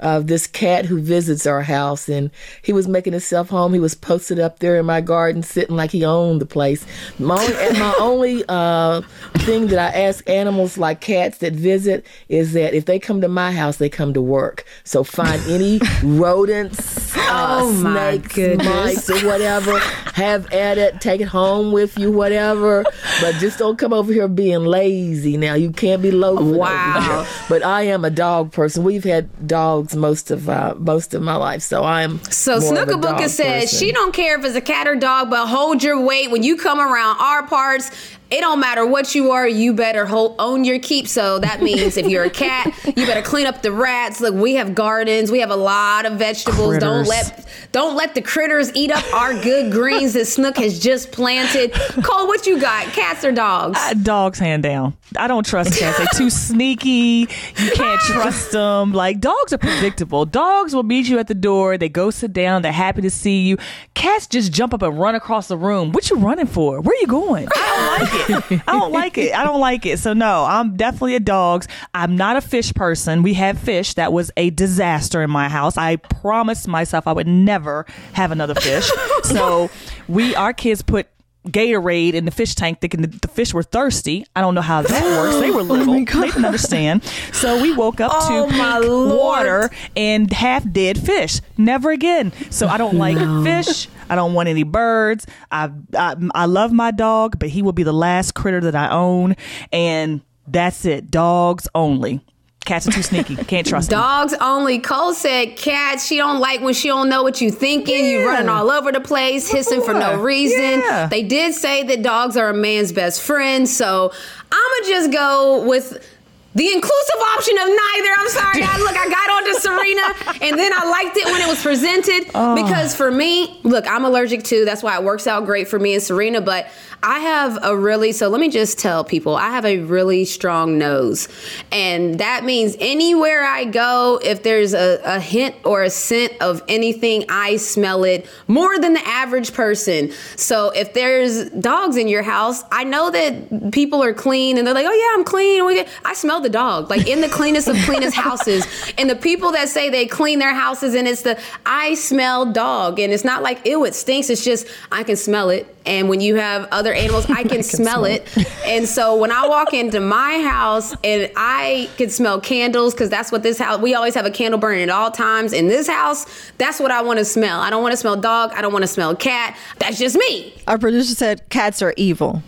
of this cat who visits our house. And he was making himself home. He was posted up there in my garden, sitting like he owned the place. My only, and my only uh, thing that I ask animals like cats that visit is that if they come to my house, they come to work. So find any rodents, uh, Oh, snakes, mice, or whatever. Have at it. Take it home with you, whatever. But just don't come over here being lazy. Now you can't be loafing. over Wow. But I am a dog person. We've had dogs most of uh, most of my life, so I'm So more of a Snooka Booka dog says person. she don't care if it's a cat or dog, but hold your weight when you come around our parts. It don't matter what you are, you better hold, own your keep. So that means if you're a cat, you better clean up the rats. Look, we have gardens, we have a lot of vegetables. Don't let don't let the critters eat up our good greens that Snook has just planted. Cole, what you got? Cats or dogs? Uh, dogs hand down. I don't trust cats. They're too sneaky. You can't trust them. Like dogs are predictable. Dogs will meet you at the door. They go sit down. They're happy to see you. Cats just jump up and run across the room. What you running for? Where you going? I don't like it. I don't like it. I don't like it. So no, I'm definitely a dogs. I'm not a fish person. We had fish. That was a disaster in my house. I promised myself I would never have another fish. so we, our kids put Gatorade in the fish tank thinking the fish were thirsty. I don't know how that works. They were little. they didn't understand. So we woke up Oh, to my water and half dead fish. Never again. So I don't like fish. I don't want any birds. I, I I love my dog, but he will be the last critter that I own. And that's it. Dogs only. Cats are too sneaky. Can't trust them. Dogs only. Cole said cats. She don't like when she don't know what you thinking. You running all over the place, hissing for no reason. Yeah. They did say that dogs are a man's best friend. So I'ma just go with the inclusive option of neither. I'm sorry. I, look, I got onto Serena, and then I liked it when it was presented oh. because for me, look, I'm allergic to. That's why it works out great for me and Serena. But I have a really so let me just tell people I have a really strong nose, and that means anywhere I go, if there's a, a hint or a scent of anything, I smell it more than the average person. So if there's dogs in your house, I know that people are clean and they're like, oh yeah, I'm clean. I smell the dog like in the cleanest of cleanest houses, and the people that say they clean their houses and it's the I smell dog, and it's not like ew, it stinks. It's just I can smell it. And when you have other animals, I can, smell, it. And so when I walk into my house and I can smell candles, because that's what this house, we always have a candle burning at all times. In this house, that's what I want to smell. I don't want to smell dog. I don't want to smell cat. That's just me. Our producer said cats are evil.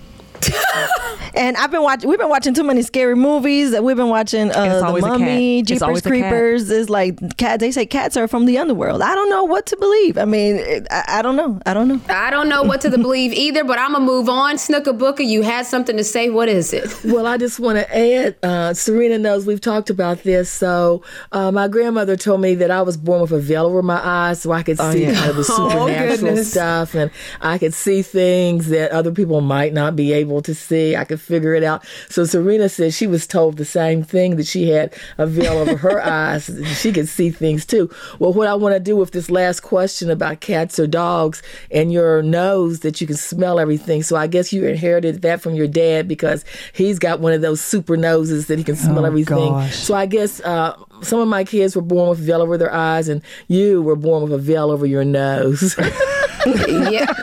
And I've been watching. We've been watching too many scary movies. We've been watching uh, the always a cat. Mummy, It's Jeepers always a cat. Creepers. It's like cats. They say cats are from the underworld. I don't know what to believe. I mean, it, I, I don't know. I don't know. I don't know what to believe either, but I'm going to move on. Snooker Booker, you had something to say. What is it? Well, I just want to add, uh, Serena knows we've talked about this. So, uh, my grandmother told me that I was born with a veil over my eyes so I could see yeah. kind of the Oh, supernatural goodness. stuff and I could see things that other people might not be able to see. I could figure it out. So, Serena said she was told the same thing that she had a veil over her eyes. She could see things too. Well, what I want to do with this last question about cats or dogs and your nose that you can smell everything. So, I guess you inherited that from your dad because he's got one of those super noses that he can smell Oh, everything. gosh. So I guess uh, some of my kids were born with a veil over their eyes, and you were born with a veil over your nose. yeah.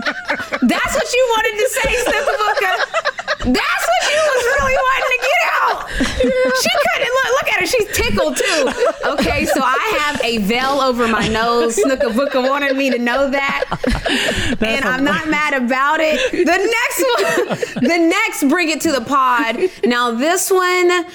That's what you wanted to say, Snooker. That's what she was really wanting to get out. She couldn't look. Look at her. She's tickled too. Okay, so I have a veil over my nose. Snooker Booker wanted me to know that, and I'm not mad about it. The next one, the next, bring it to the pod. Now this one,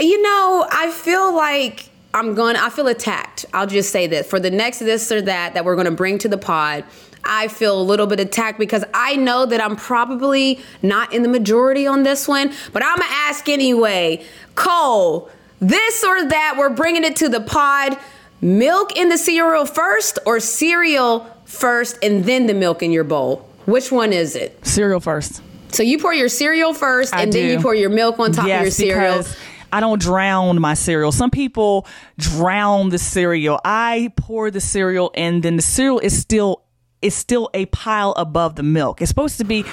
you know, I feel like. I'm going I feel attacked. I'll just say that for the next this or that that we're going to bring to the pod, I feel a little bit attacked because I know that I'm probably not in the majority on this one, but I'm to ask anyway. Cole, this or that, we're bringing it to the pod. Milk in the cereal first or cereal first and then the milk in your bowl? Which one is it? Cereal first. So you pour your cereal first I and then you pour your milk on top of your Yes, cereal. I don't drown my cereal. Some people drown the cereal. I pour the cereal and then the cereal is still is still a pile above the milk. It's supposed to be.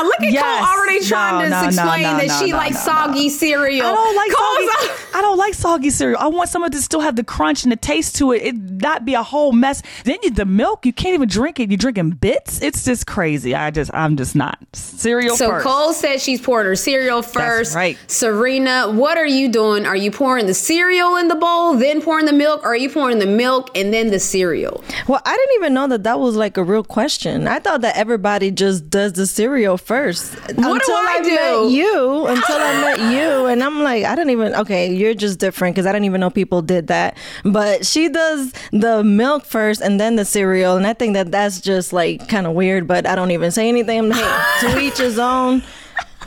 Uh-uh, look at Yes. Cole already trying No, to no, no, explain no, that no, she no, likes no, no. soggy cereal. I don't like Cole's soggy. I don't like soggy cereal. I want someone to still have the crunch and the taste to it. It not be a whole mess. Then you, the milk, you can't even drink it. You're drinking bits. It's just crazy. I just, I'm just not cereal. So first. Cole said she's pouring her cereal first. right. Serena, what are you doing? Are you pouring the cereal in the bowl, then pouring the milk, or are you pouring the milk and then the cereal? Well, I didn't even know that that was like a real question. I thought that everybody just does the cereal first. What do until I do? met you, until I met you, and I'm like, I don't even. Okay, you're just different because I didn't even know people did that. But she does the milk first and then the cereal, and I think that that's just like kind of weird. But I don't even say anything. I'm like, to each his own.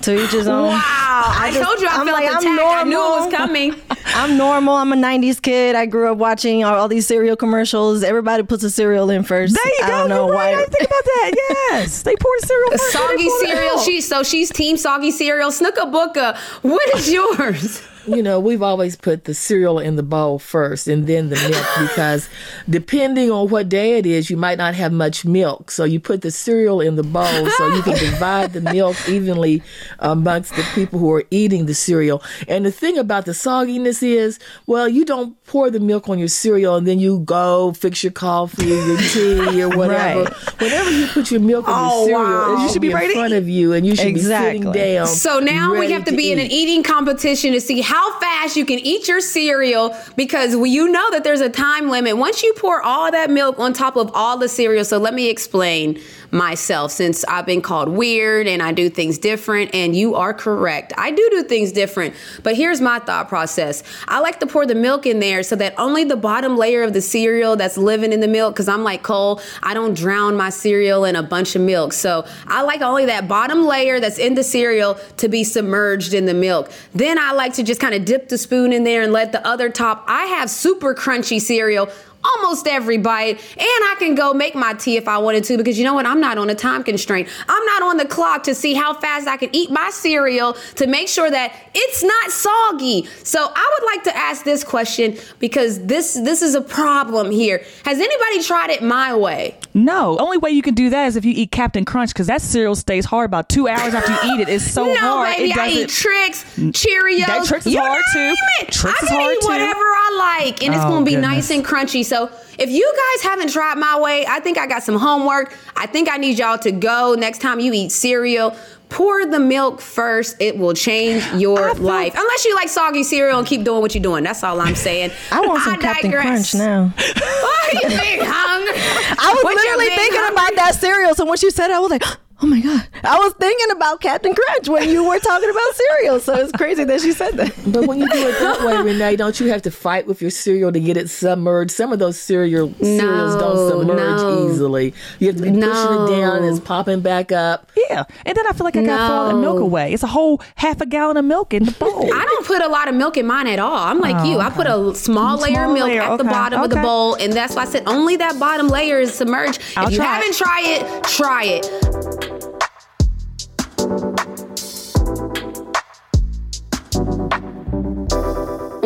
To each his own. Wow, I, just- told you I I'm felt like, the I'm attack. I knew it was coming. I'm normal. I'm a '90s kid. I grew up watching all, all these cereal commercials. Everybody puts a cereal in first. There you I go. don't know You're why. right. I think about that. Yes, they pour cereal. first, then soggy cereal. milk. She so she's team soggy cereal. Snooka Booka, what is yours? You know, we've always put the cereal in the bowl first and then the milk because depending on what day it is, you might not have much milk. So you put the cereal in the bowl so you can divide the milk evenly amongst the people who are eating the cereal. And the thing about the sogginess is, well, you don't pour the milk on your cereal and then you go fix your coffee, or your tea, or whatever. Whenever you put your milk on Oh, your cereal, wow. You should should be be ready in front of you and you should be Exactly. sitting down. So now we have to be in an eat. eating competition to see how fast you can eat your cereal because you know that there's a time limit. Once you pour all that milk on top of all the cereal, so let me explain myself since I've been called weird and I do things different, and you are correct. I do do things different, but here's my thought process I like to pour the milk in there so that only the bottom layer of the cereal that's living in the milk, because I'm like Cole, I don't drown my cereal in a bunch of milk. So I like only that bottom layer that's in the cereal to be submerged in the milk. Then I like to just kind of dip the spoon in there and let the other top. I have super crunchy cereal almost every bite and I can go make my tea if I wanted to because you know what I'm not on a time constraint. I'm not on the clock to see how fast I can eat my cereal to make sure that it's not soggy. So I would like to ask this question because this this is a problem here. Has anybody tried it my way? No, only way you can do that is if you eat Captain Crunch because that cereal stays hard about two hours after you eat it. It's so no, hard. baby, it I eat doesn't. Trix, Cheerios. That Trix is you hard, name too. it. Trix I is can hard, eat too. whatever I like, and it's Oh, gonna be goodness. nice and crunchy. So if you guys haven't tried my way, I think I got some homework. I think I need y'all to go next time you eat cereal. Pour the milk first. It will change your life. Unless you like soggy cereal and keep doing what you're doing. That's all I'm saying. I want some Captain digress. Crunch now. Why you being hungry? I was literally thinking hungry? about that cereal. So once you said, it, I was like, oh my god, I was thinking about Captain Crunch when you were talking about cereal. So it's crazy that she said that. But when you do it that way, Renee, don't you have to fight with your cereal to get it submerged? Some of those cereal cereals don't submerge no. easily. You have to be pushing it down and it's popping back up. Yeah, and then I feel like I got all the milk away. It's a whole half a gallon of milk in the bowl. I don't put a lot of milk in mine at all. I'm like you. I put a small layer of milk layer, at the okay, bottom of the bowl, and that's why I said only that bottom layer is submerged. I'll if you try haven't tried it, try it.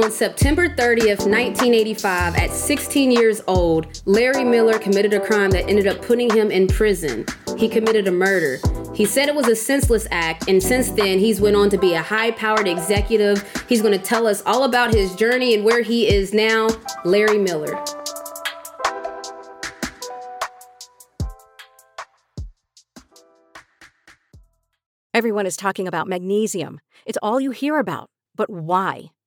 On September 30th, 1985, at 16 years old, Larry Miller committed a crime that ended up putting him in prison. He committed a murder. He said it was a senseless act, and since then, he's went on to be a high-powered executive. He's going to tell us all about his journey and where he is now. Larry Miller. Everyone is talking about magnesium. It's all you hear about. But why?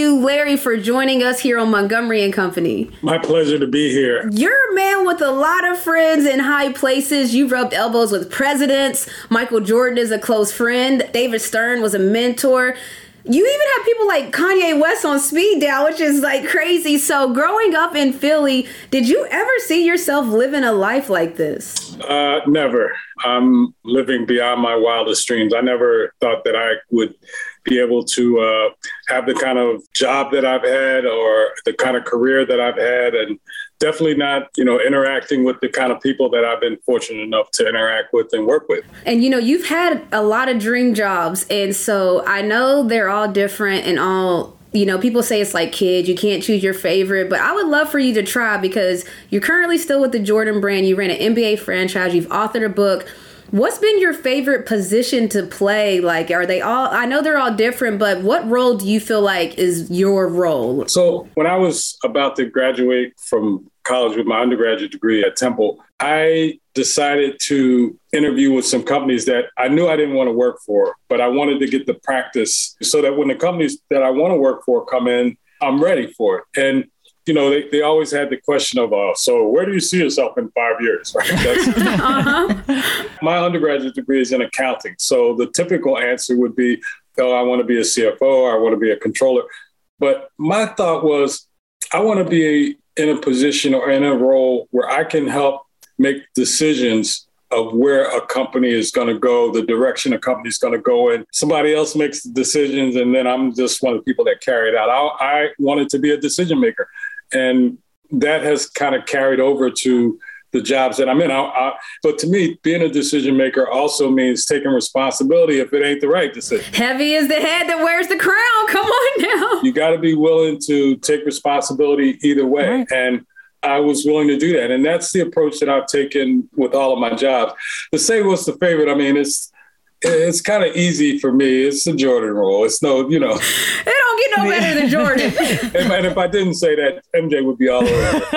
You, Larry, for joining us here on Montgomery and Company. My pleasure to be here. You're a man with a lot of friends in high places. You've rubbed elbows with presidents. Michael Jordan is a close friend. David Stern was a mentor. You even have people like Kanye West on speed dial, which is like crazy. So, growing up in Philly, did you ever see yourself living a life like this? Uh, never. I'm living beyond my wildest dreams. I never thought that I would be able to uh, have the kind of job that I've had or the kind of career that I've had, and definitely not, you know, interacting with the kind of people that I've been fortunate enough to interact with and work with. And you know, you've had a lot of dream jobs, and so I know they're all different and all you know, people say it's like kids, you can't choose your favorite, but I would love for you to try because you're currently still with the Jordan brand. You ran an NBA franchise, you've authored a book. What's been your favorite position to play? Like, are they all, I know they're all different, but what role do you feel like is your role? So, when I was about to graduate from college with my undergraduate degree at Temple, I decided to interview with some companies that I knew I didn't want to work for, but I wanted to get the practice so that when the companies that I want to work for come in, I'm ready for it. And you know, they, they always had the question of, uh, so where do you see yourself in five years? Right? uh-huh. My undergraduate degree is in accounting. So the typical answer would be, oh, I want to be a CFO, I want to be a controller. But my thought was, I want to be in a position or in a role where I can help make decisions of where a company is going to go, the direction a company is going to go in. Somebody else makes the decisions, and then I'm just one of the people that carry it out. I, I wanted to be a decision maker, and that has kind of carried over to the jobs that I'm in. I, I, but to me, being a decision maker also means taking responsibility if it ain't the right decision. Heavy is the head that wears the crown. Come on now. You got to be willing to take responsibility either way. Right. And I was willing to do that. And that's the approach that I've taken with all of my jobs. To say what's the favorite, I mean, it's it's kind of easy for me. It's the Jordan role. It's no, you know. It don't get no better than Jordan. and, if I didn't say that, MJ would be all over.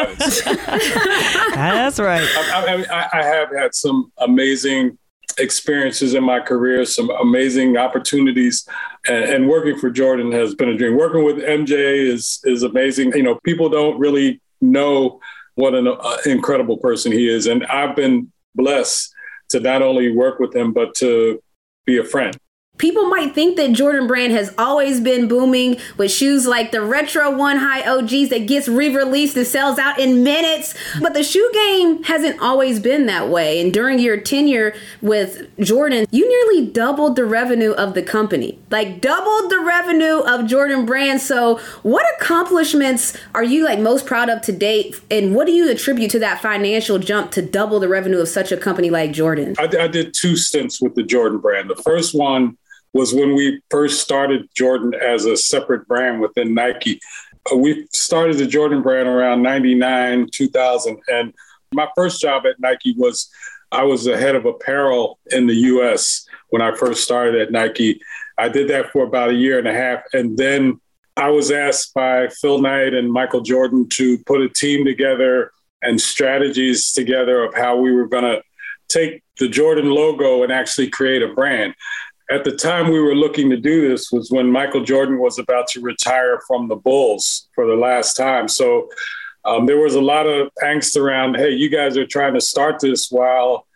That's right. I, I, I have had some amazing experiences in my career, some amazing opportunities, and, and, working for Jordan has been a dream. Working with MJ is is amazing. You know, people don't really know what an uh, incredible person he is. And I've been blessed to not only work with him, but to be a friend. People might think that Jordan Brand has always been booming with shoes like the Retro One High OGs that gets re-released and sells out in minutes, but the shoe game hasn't always been that way. And during your tenure with Jordan, you nearly doubled the revenue of the company. Like doubled the revenue of Jordan Brand. So, what accomplishments are you like most proud of to date and what do you attribute to that financial jump to double the revenue of such a company like Jordan? I, I did two stints with the Jordan Brand. The first one was when we first started Jordan as a separate brand within Nike. Uh, we started the Jordan brand around 99, 2000. And my first job at Nike was I was the head of apparel in the US when I first started at Nike. I did that for about a year and a half. And then I was asked by Phil Knight and Michael Jordan to put a team together and strategies together of how we were going to take the Jordan logo and actually create a brand at the time we were looking to do this was when Michael Jordan was about to retire from the Bulls for the last time. So um, there was a lot of angst around, hey, you guys are trying to start this while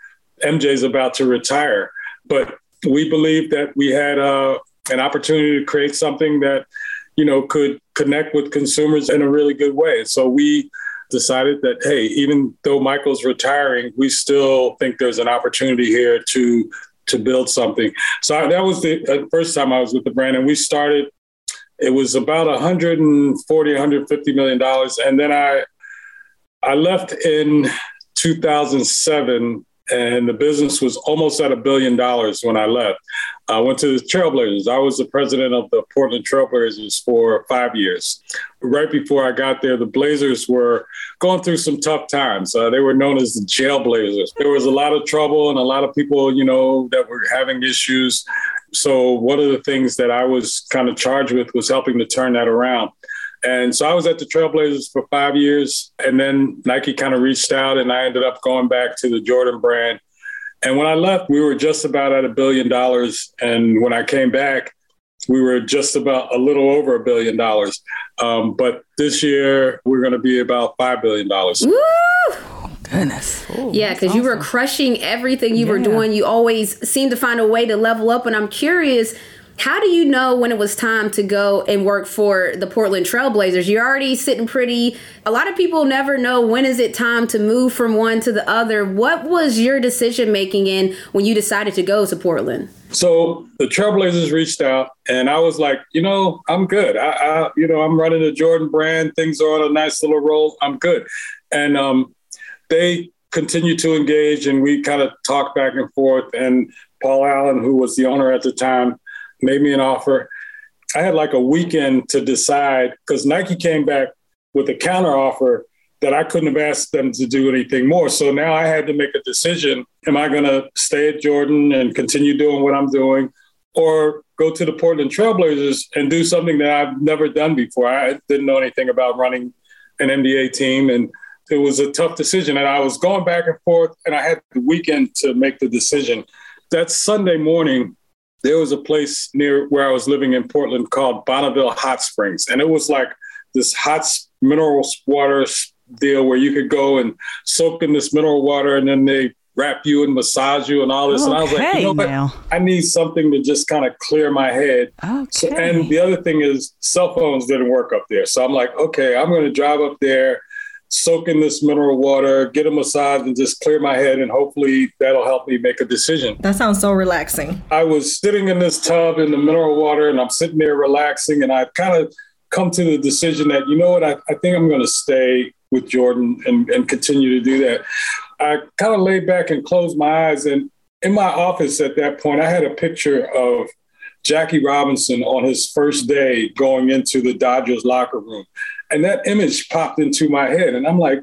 MJ's about to retire. But we believed that we had uh, an opportunity to create something that, you know, could connect with consumers in a really good way. So we decided that, hey, even though Michael's retiring, we still think there's an opportunity here to to build something. So I, that was the uh, first time I was with the brand, and we started. It was about 140, 150 million dollars, and then I I left in 2007 and the business was almost at a billion dollars when I left. I went to the Trailblazers. I was the president of the Portland Trailblazers for five years. Right before I got there, the Blazers were going through some tough times. Uh, they were known as the Jailblazers. There was a lot of trouble and a lot of people, you know, that were having issues. so one of the things that I was kind of charged with was helping to turn that around. And so I was at the Trailblazers for five years, and then Nike kind of reached out, and I ended up going back to the Jordan brand. And when I left, we were just about at a billion dollars, and when I came back, we were just about a little over a billion dollars. Um, but this year, we're going to be about five billion dollars. Oh, goodness. yeah, because you were crushing everything you were doing. You always seemed to find a way to level up. And I'm curious, how do you know when it was time to go and work for the Portland Trailblazers? You're already sitting pretty. A lot of people never know when is it time to move from one to the other. What was your decision making in when you decided to go to Portland? So the Trailblazers reached out, and I was like, you know, I'm good. I, I you know, I'm running the Jordan brand. Things are on a nice little roll. I'm good. And um, they continued to engage, and we kind of talked back and forth. And Paul Allen, who was the owner at the time, made me an offer. I had like a weekend to decide because Nike came back with a counter offer that I couldn't have asked them to do anything more. So now I had to make a decision. Am I going to stay at Jordan and continue doing what I'm doing or go to the Portland Trailblazers and do something that I've never done before? I didn't know anything about running an NBA team. And it was a tough decision. And I was going back and forth, and I had the weekend to make the decision. That Sunday morning, there was a place near where I was living in Portland called Bonneville Hot Springs. And it was like this hot mineral water deal where you could go and soak in this mineral water and then they wrap you and massage you and all this. and I was like, you know what? I need something to just kind of clear my head. So, and the other thing is, cell phones didn't work up there. So I'm like, okay, I'm going to drive up there, soak in this mineral water, get a massage, and just clear my head. And hopefully that'll help me make a decision. That sounds so relaxing. I was sitting in this tub in the mineral water and I'm sitting there relaxing. And I kind of come to the decision that, you know what, I, I think I'm going to stay with Jordan and, and continue to do that. I kind of laid back and closed my eyes. And in my office at that point, I had a picture of Jackie Robinson on his first day going into the Dodgers locker room. And that image popped into my head. And I'm like,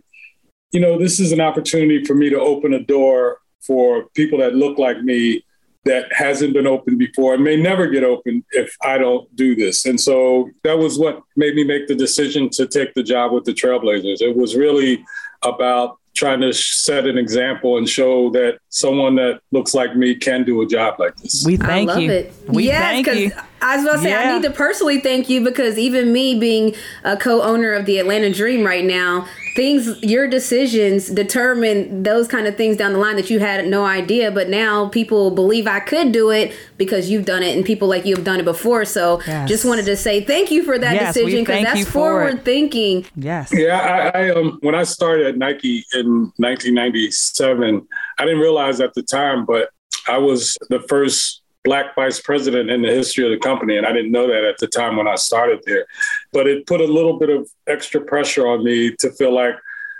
you know, this is an opportunity for me to open a door for people that look like me that hasn't been opened before and may never get open if I don't do this. And so that was what made me make the decision to take the job with the Trailblazers. It was really about trying to set an example and show that someone that looks like me can do a job like this. We I love it. We yes, thank 'cause you. I was about to say I need to personally thank you because even me being a co-owner of the Atlanta Dream right now, things your decisions determine those kind of things down the line that you had no idea, but now people believe I could do it because you've done it and people like you have done it before. So Yes. just wanted to say thank you for that Yes, decision because that's you for it. forward thinking. Yes. Yeah, I, I um when I started at Nike in 1997, I didn't realize at the time, but I was the first black vice president in the history of the company, and I didn't know that at the time when I started there. But it put a little bit of extra pressure on me to feel like,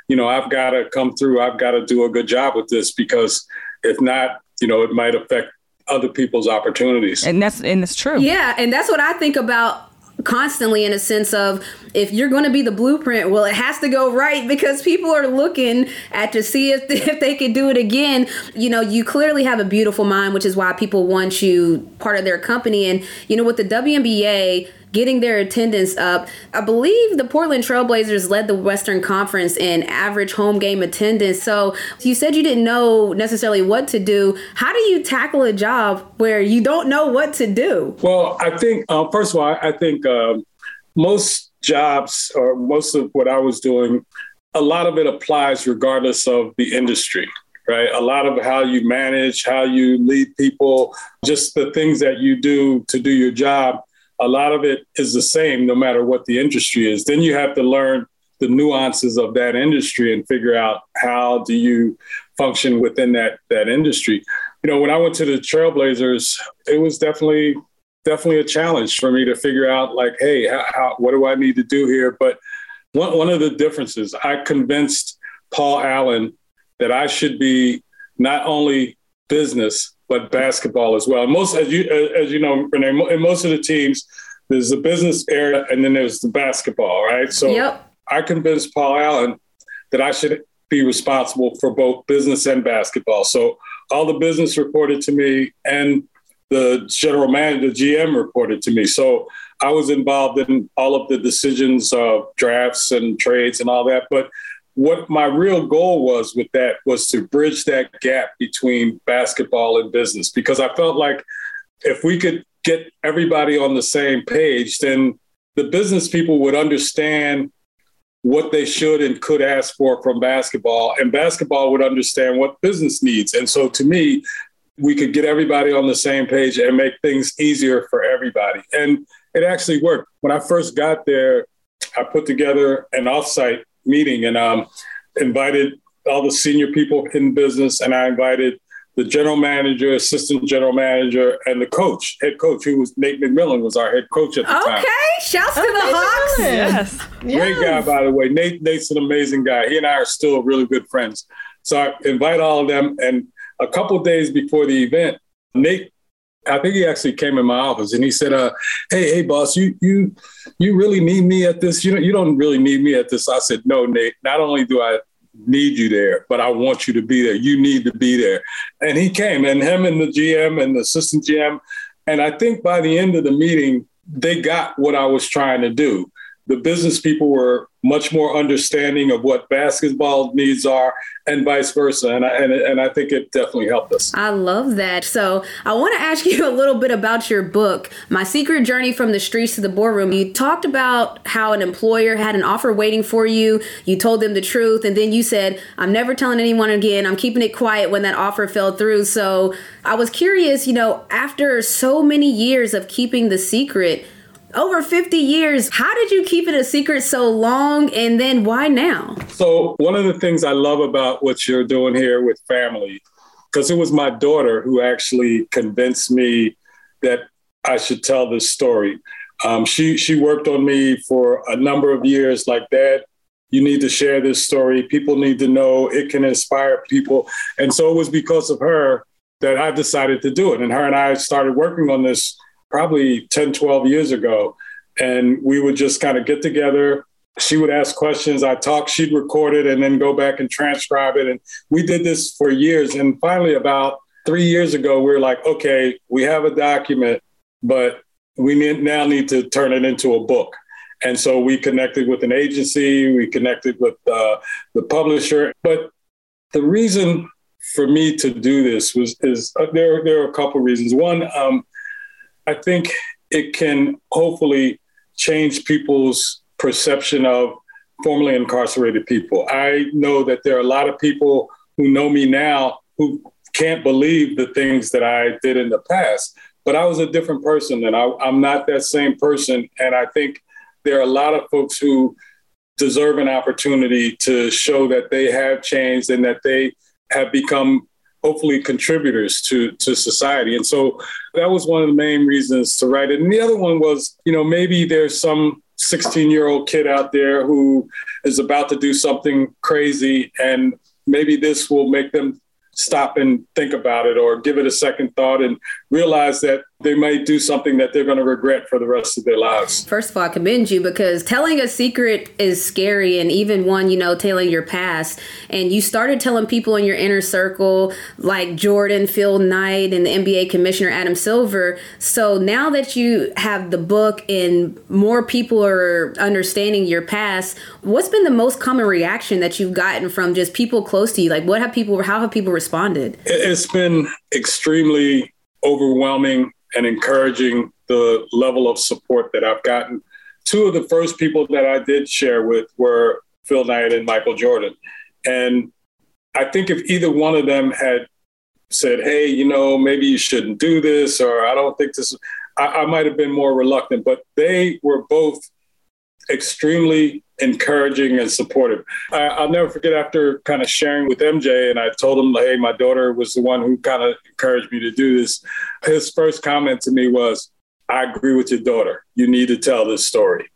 you know, I've got to come through. I've got to do a good job with this because if not, you know, it might affect other people's opportunities. And that's and it's true. Yeah, and that's what I think about constantly in a sense of if you're going to be the blueprint well it has to go right because people are looking at to see if, if they can do it again. You know you clearly have a beautiful mind which is why people want you part of their company. And you know with the WNBA getting their attendance up i believe the portland trailblazers led the western conference in average home game attendance so you said you didn't know necessarily what to do how do you tackle a job where you don't know what to do Well, I think uh, first of all, I think um, most jobs or most of what I was doing, a lot of it applies regardless of the industry. Right, a lot of how you manage, how you lead people, just the things that you do to do your job. A lot of it is the same, no matter what the industry is. Then you have to learn the nuances of that industry and figure out how do you function within that that industry. You know, when I went to the Trailblazers, it was definitely definitely a challenge for me to figure out like, hey, how, how, what do I need to do here? But one one of the differences, I convinced Paul Allen that I should be not only business but basketball as well. Most, as you as you know, Renee, in most of the teams, there's the business area and then there's the basketball, right? So Yep. I convinced Paul Allen that I should be responsible for both business and basketball. So all the business reported to me and the general manager, the GM reported to me. So I was involved in all of the decisions of drafts and trades and all that. But what my real goal was with that was to bridge that gap between basketball and business because I felt like if we could get everybody on the same page, then the business people would understand what they should and could ask for from basketball, and basketball would understand what business needs. And so to me, we could get everybody on the same page and make things easier for everybody. And it actually worked. When I first got there, I put together an offsite meeting and um, invited all the senior people in business, and I invited the general manager, assistant general manager, and the coach, head coach, who was Nate McMillan, was our head coach at the Okay, time. Okay, shouts to the Hawks. Yes. Great guy, by the way. Nate, Nate's an amazing guy. He and I are still really good friends. So I invite all of them, and a couple of days before the event, Nate, I think he actually came in my office and he said, uh, "Hey, hey, boss, you you you really need me at this? You know, you don't really need me at this." I said, "No, Nate. Not only do I need you there, but I want you to be there. You need to be there." And he came, and him and the GM and the assistant GM, and I think by the end of the meeting, they got what I was trying to do. The business people were much more understanding of what basketball needs are, and vice versa. And I, and, and I think it definitely helped us. I love that. So I want to ask you a little bit about your book, My Secret Journey from the Streets to the Boardroom. You talked about how an employer had an offer waiting for you. You told them the truth, and then you said, I'm never telling anyone again. I'm keeping it quiet when that offer fell through. So I was curious, you know, after so many years of keeping the secret, over 50 years, how did you keep it a secret so long? And then why now? So one of the things I love about what you're doing here with family, because it was my daughter who actually convinced me that I should tell this story. Um, she she worked on me for a number of years. Like, Dad, you need to share this story. People need to know. It can inspire people. And so it was because of her that I decided to do it. And her and I started working on this probably 10, 12 years ago. And we would just kind of get together. She would ask questions. I talk, she'd record it and then go back and transcribe it. And we did this for years. And finally, about three years ago, we were like, okay, we have a document, but we need, now need to turn it into a book. And so we connected with an agency, we connected with uh, the publisher. But the reason for me to do this was is uh, there. There are a couple reasons. One, um, I think it can hopefully change people's perception of formerly incarcerated people. I know that there are a lot of people who know me now who can't believe the things that I did in the past, but I was a different person and I, I'm not that same person. And I think there are a lot of folks who deserve an opportunity to show that they have changed and that they have become hopefully contributors to to society. And so that was one of the main reasons to write it. And the other one was, you know, maybe there's some 16 year old kid out there who is about to do something crazy and maybe this will make them stop and think about it or give it a second thought and realize that they might do something that they're going to regret for the rest of their lives. First of all, I commend you because telling a secret is scary, and even one, you know, telling your past. And you started telling people in your inner circle, like Jordan, Phil Knight, and the NBA commissioner Adam Silver. So now that you have the book and more people are understanding your past, what's been the most common reaction that you've gotten from just people close to you? Like, what have people, how have people responded? It's been extremely overwhelming and encouraging the level of support that I've gotten. Two of the first people that I did share with were Phil Knight and Michael Jordan. And I think if either one of them had said, hey, you know, maybe you shouldn't do this, or I don't think this, I, I might have been more reluctant, but they were both extremely encouraging and supportive. I, will never forget after kind of sharing with MJ, and I told him, hey, my daughter was the one who kind of encouraged me to do this. His first comment to me was, I agree with your daughter. You need to tell this story.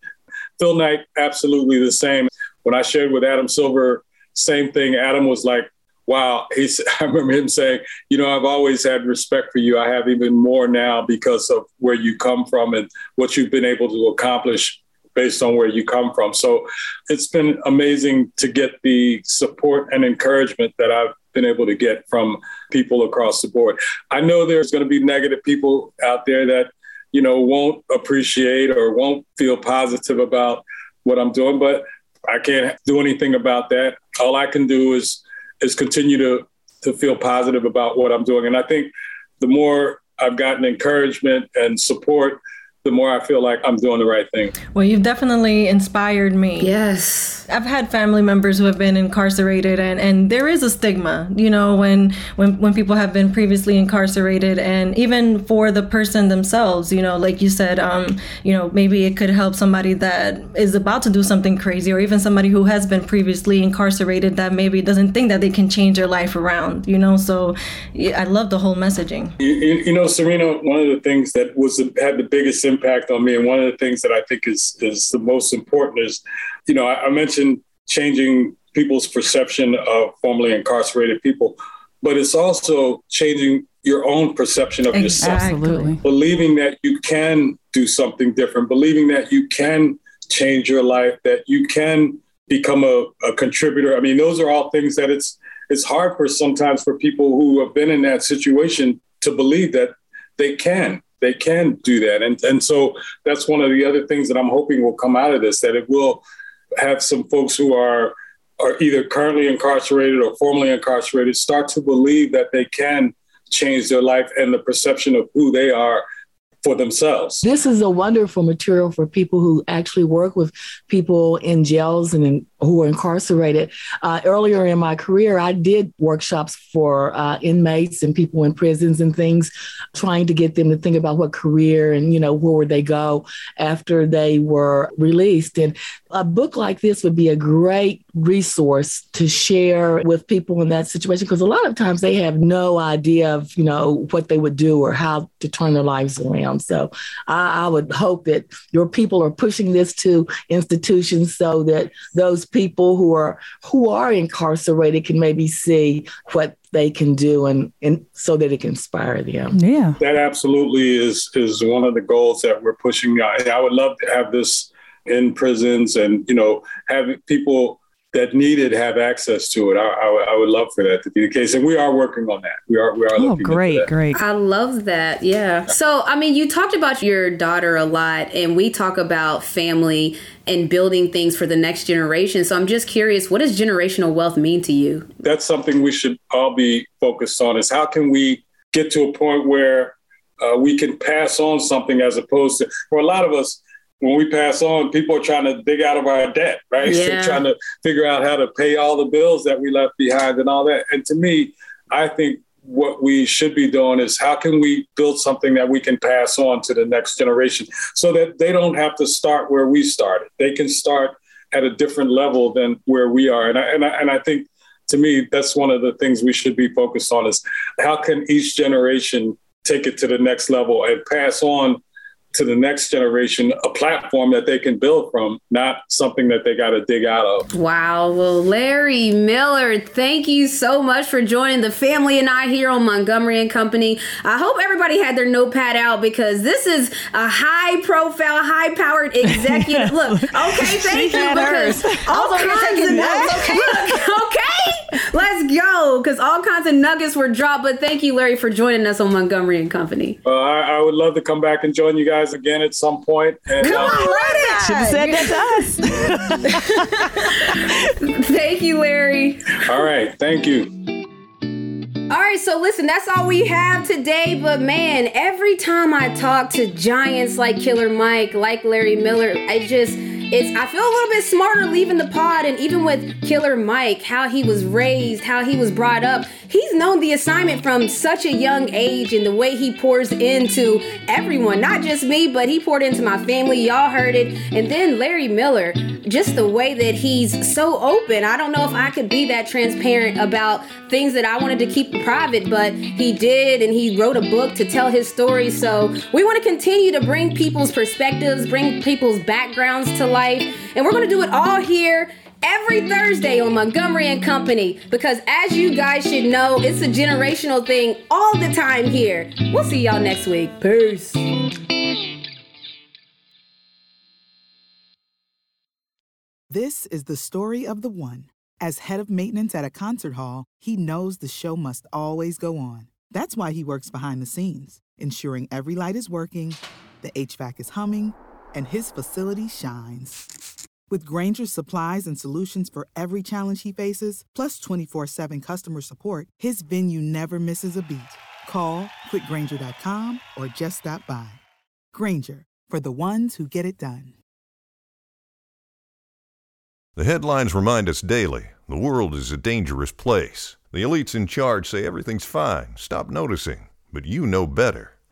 Phil Knight, absolutely the same. When I shared with Adam Silver, same thing. Adam was like, wow. He's, I remember him saying, you know, I've always had respect for you. I have even more now because of where you come from and what you've been able to accomplish based on where you come from. So it's been amazing to get the support and encouragement that I've been able to get from people across the board. I know there's going to be negative people out there that, you know, won't appreciate or won't feel positive about what I'm doing, but I can't do anything about that. All I can do is is continue to to feel positive about what I'm doing. And I think the more I've gotten encouragement and support the more I feel like I'm doing the right thing. Well, you've definitely inspired me. Yes. I've had family members who have been incarcerated and, and there is a stigma, you know, when, when when people have been previously incarcerated and even for the person themselves, you know, like you said, um, you know, maybe it could help somebody that is about to do something crazy or even somebody who has been previously incarcerated that maybe doesn't think that they can change their life around, you know. So I love the whole messaging. You, you, you know, Serena, one of the things that was had the biggest impact impact on me. And one of the things that I think is is the most important is, you know, I, I mentioned changing people's perception of formerly incarcerated people, but it's also changing your own perception of yourself. Absolutely. Believing that you can do something different, believing that you can change your life, that you can become a, a contributor. I mean, those are all things that it's it's hard for sometimes for people who have been in that situation to believe that they can they can do that. And and so that's one of the other things that I'm hoping will come out of this, that it will have some folks who are are either currently incarcerated or formerly incarcerated start to believe that they can change their life and the perception of who they are for themselves. This is a wonderful material for people who actually work with people in jails and in who are incarcerated. Uh, earlier in my career, I did workshops for uh, inmates and people in prisons and things, trying to get them to think about what career and you know where would they go after they were released. And a book like this would be a great resource to share with people in that situation because a lot of times they have no idea of you know what they would do or how to turn their lives around. So I, I would hope that your people are pushing this to institutions so that those people who are who are incarcerated can maybe see what they can do and, and so that it can inspire them. Yeah. That absolutely is is one of the goals that we're pushing. I, I would love to have this in prisons and you know have people that needed have access to it. I, I, I, would love for that to be the case, and we are working on that. We are. We are. Oh, great, great. I love that. Yeah. So, I mean, you talked about your daughter a lot, and we talk about family and building things for the next generation. So, I'm just curious, what does generational wealth mean to you? That's something we should all be focused on. Is how can we get to a point where uh, we can pass on something as opposed to for a lot of us when we pass on, people are trying to dig out of our debt, right? Yeah. They're trying to figure out how to pay all the bills that we left behind and all that. And to me, I think what we should be doing is how can we build something that we can pass on to the next generation so that they don't have to start where we started. They can start at a different level than where we are. And I, and I, and I think to me, that's one of the things we should be focused on is how can each generation take it to the next level and pass on to the next generation a platform that they can build from, not something that they got to dig out of. Wow. Well, Larry Miller, thank you so much for joining the family and I here on Montgomery and Company. I hope everybody had their notepad out because this is a high profile, high powered executive. Look, okay, thank you because all kinds of nuggets. Look, okay, let's go because all kinds of nuggets were dropped. But thank you, Larry, for joining us on Montgomery and Company. Uh, I, I would love to come back and join you guys again at some point. And, Come on, uh, Larry. Should have said that to us. Thank you, Larry. all right. Thank you. All right, so listen, that's all we have today. But man, every time I talk to giants like Killer Mike, like Larry Miller, I just it's I feel a little bit smarter leaving the pod and even with Killer Mike, how he was raised, how he was brought up. He's known the assignment from such a young age and the way he pours into everyone, not just me, but he poured into my family. Y'all heard it. And then Larry Miller, just the way that he's so open. I don't know if I could be that transparent about things that I wanted to keep private, but he did and he wrote a book to tell his story. So we want to continue to bring people's perspectives, bring people's backgrounds to life. And we're going to do it all here every Thursday on Montgomery and Company because as you guys should know, it's a generational thing all the time here. We'll see y'all next week. Peace. This is the story of the one. As head of maintenance at a concert hall, he knows the show must always go on. That's why he works behind the scenes, ensuring every light is working, the HVAC is humming, and his facility shines. With Grainger's supplies and solutions for every challenge he faces, plus 24 7 customer support, his venue never misses a beat. Call quickgranger.com or just stop by. Granger, for the ones who get it done. The headlines remind us daily the world is a dangerous place. The elites in charge say everything's fine, stop noticing. But you know better.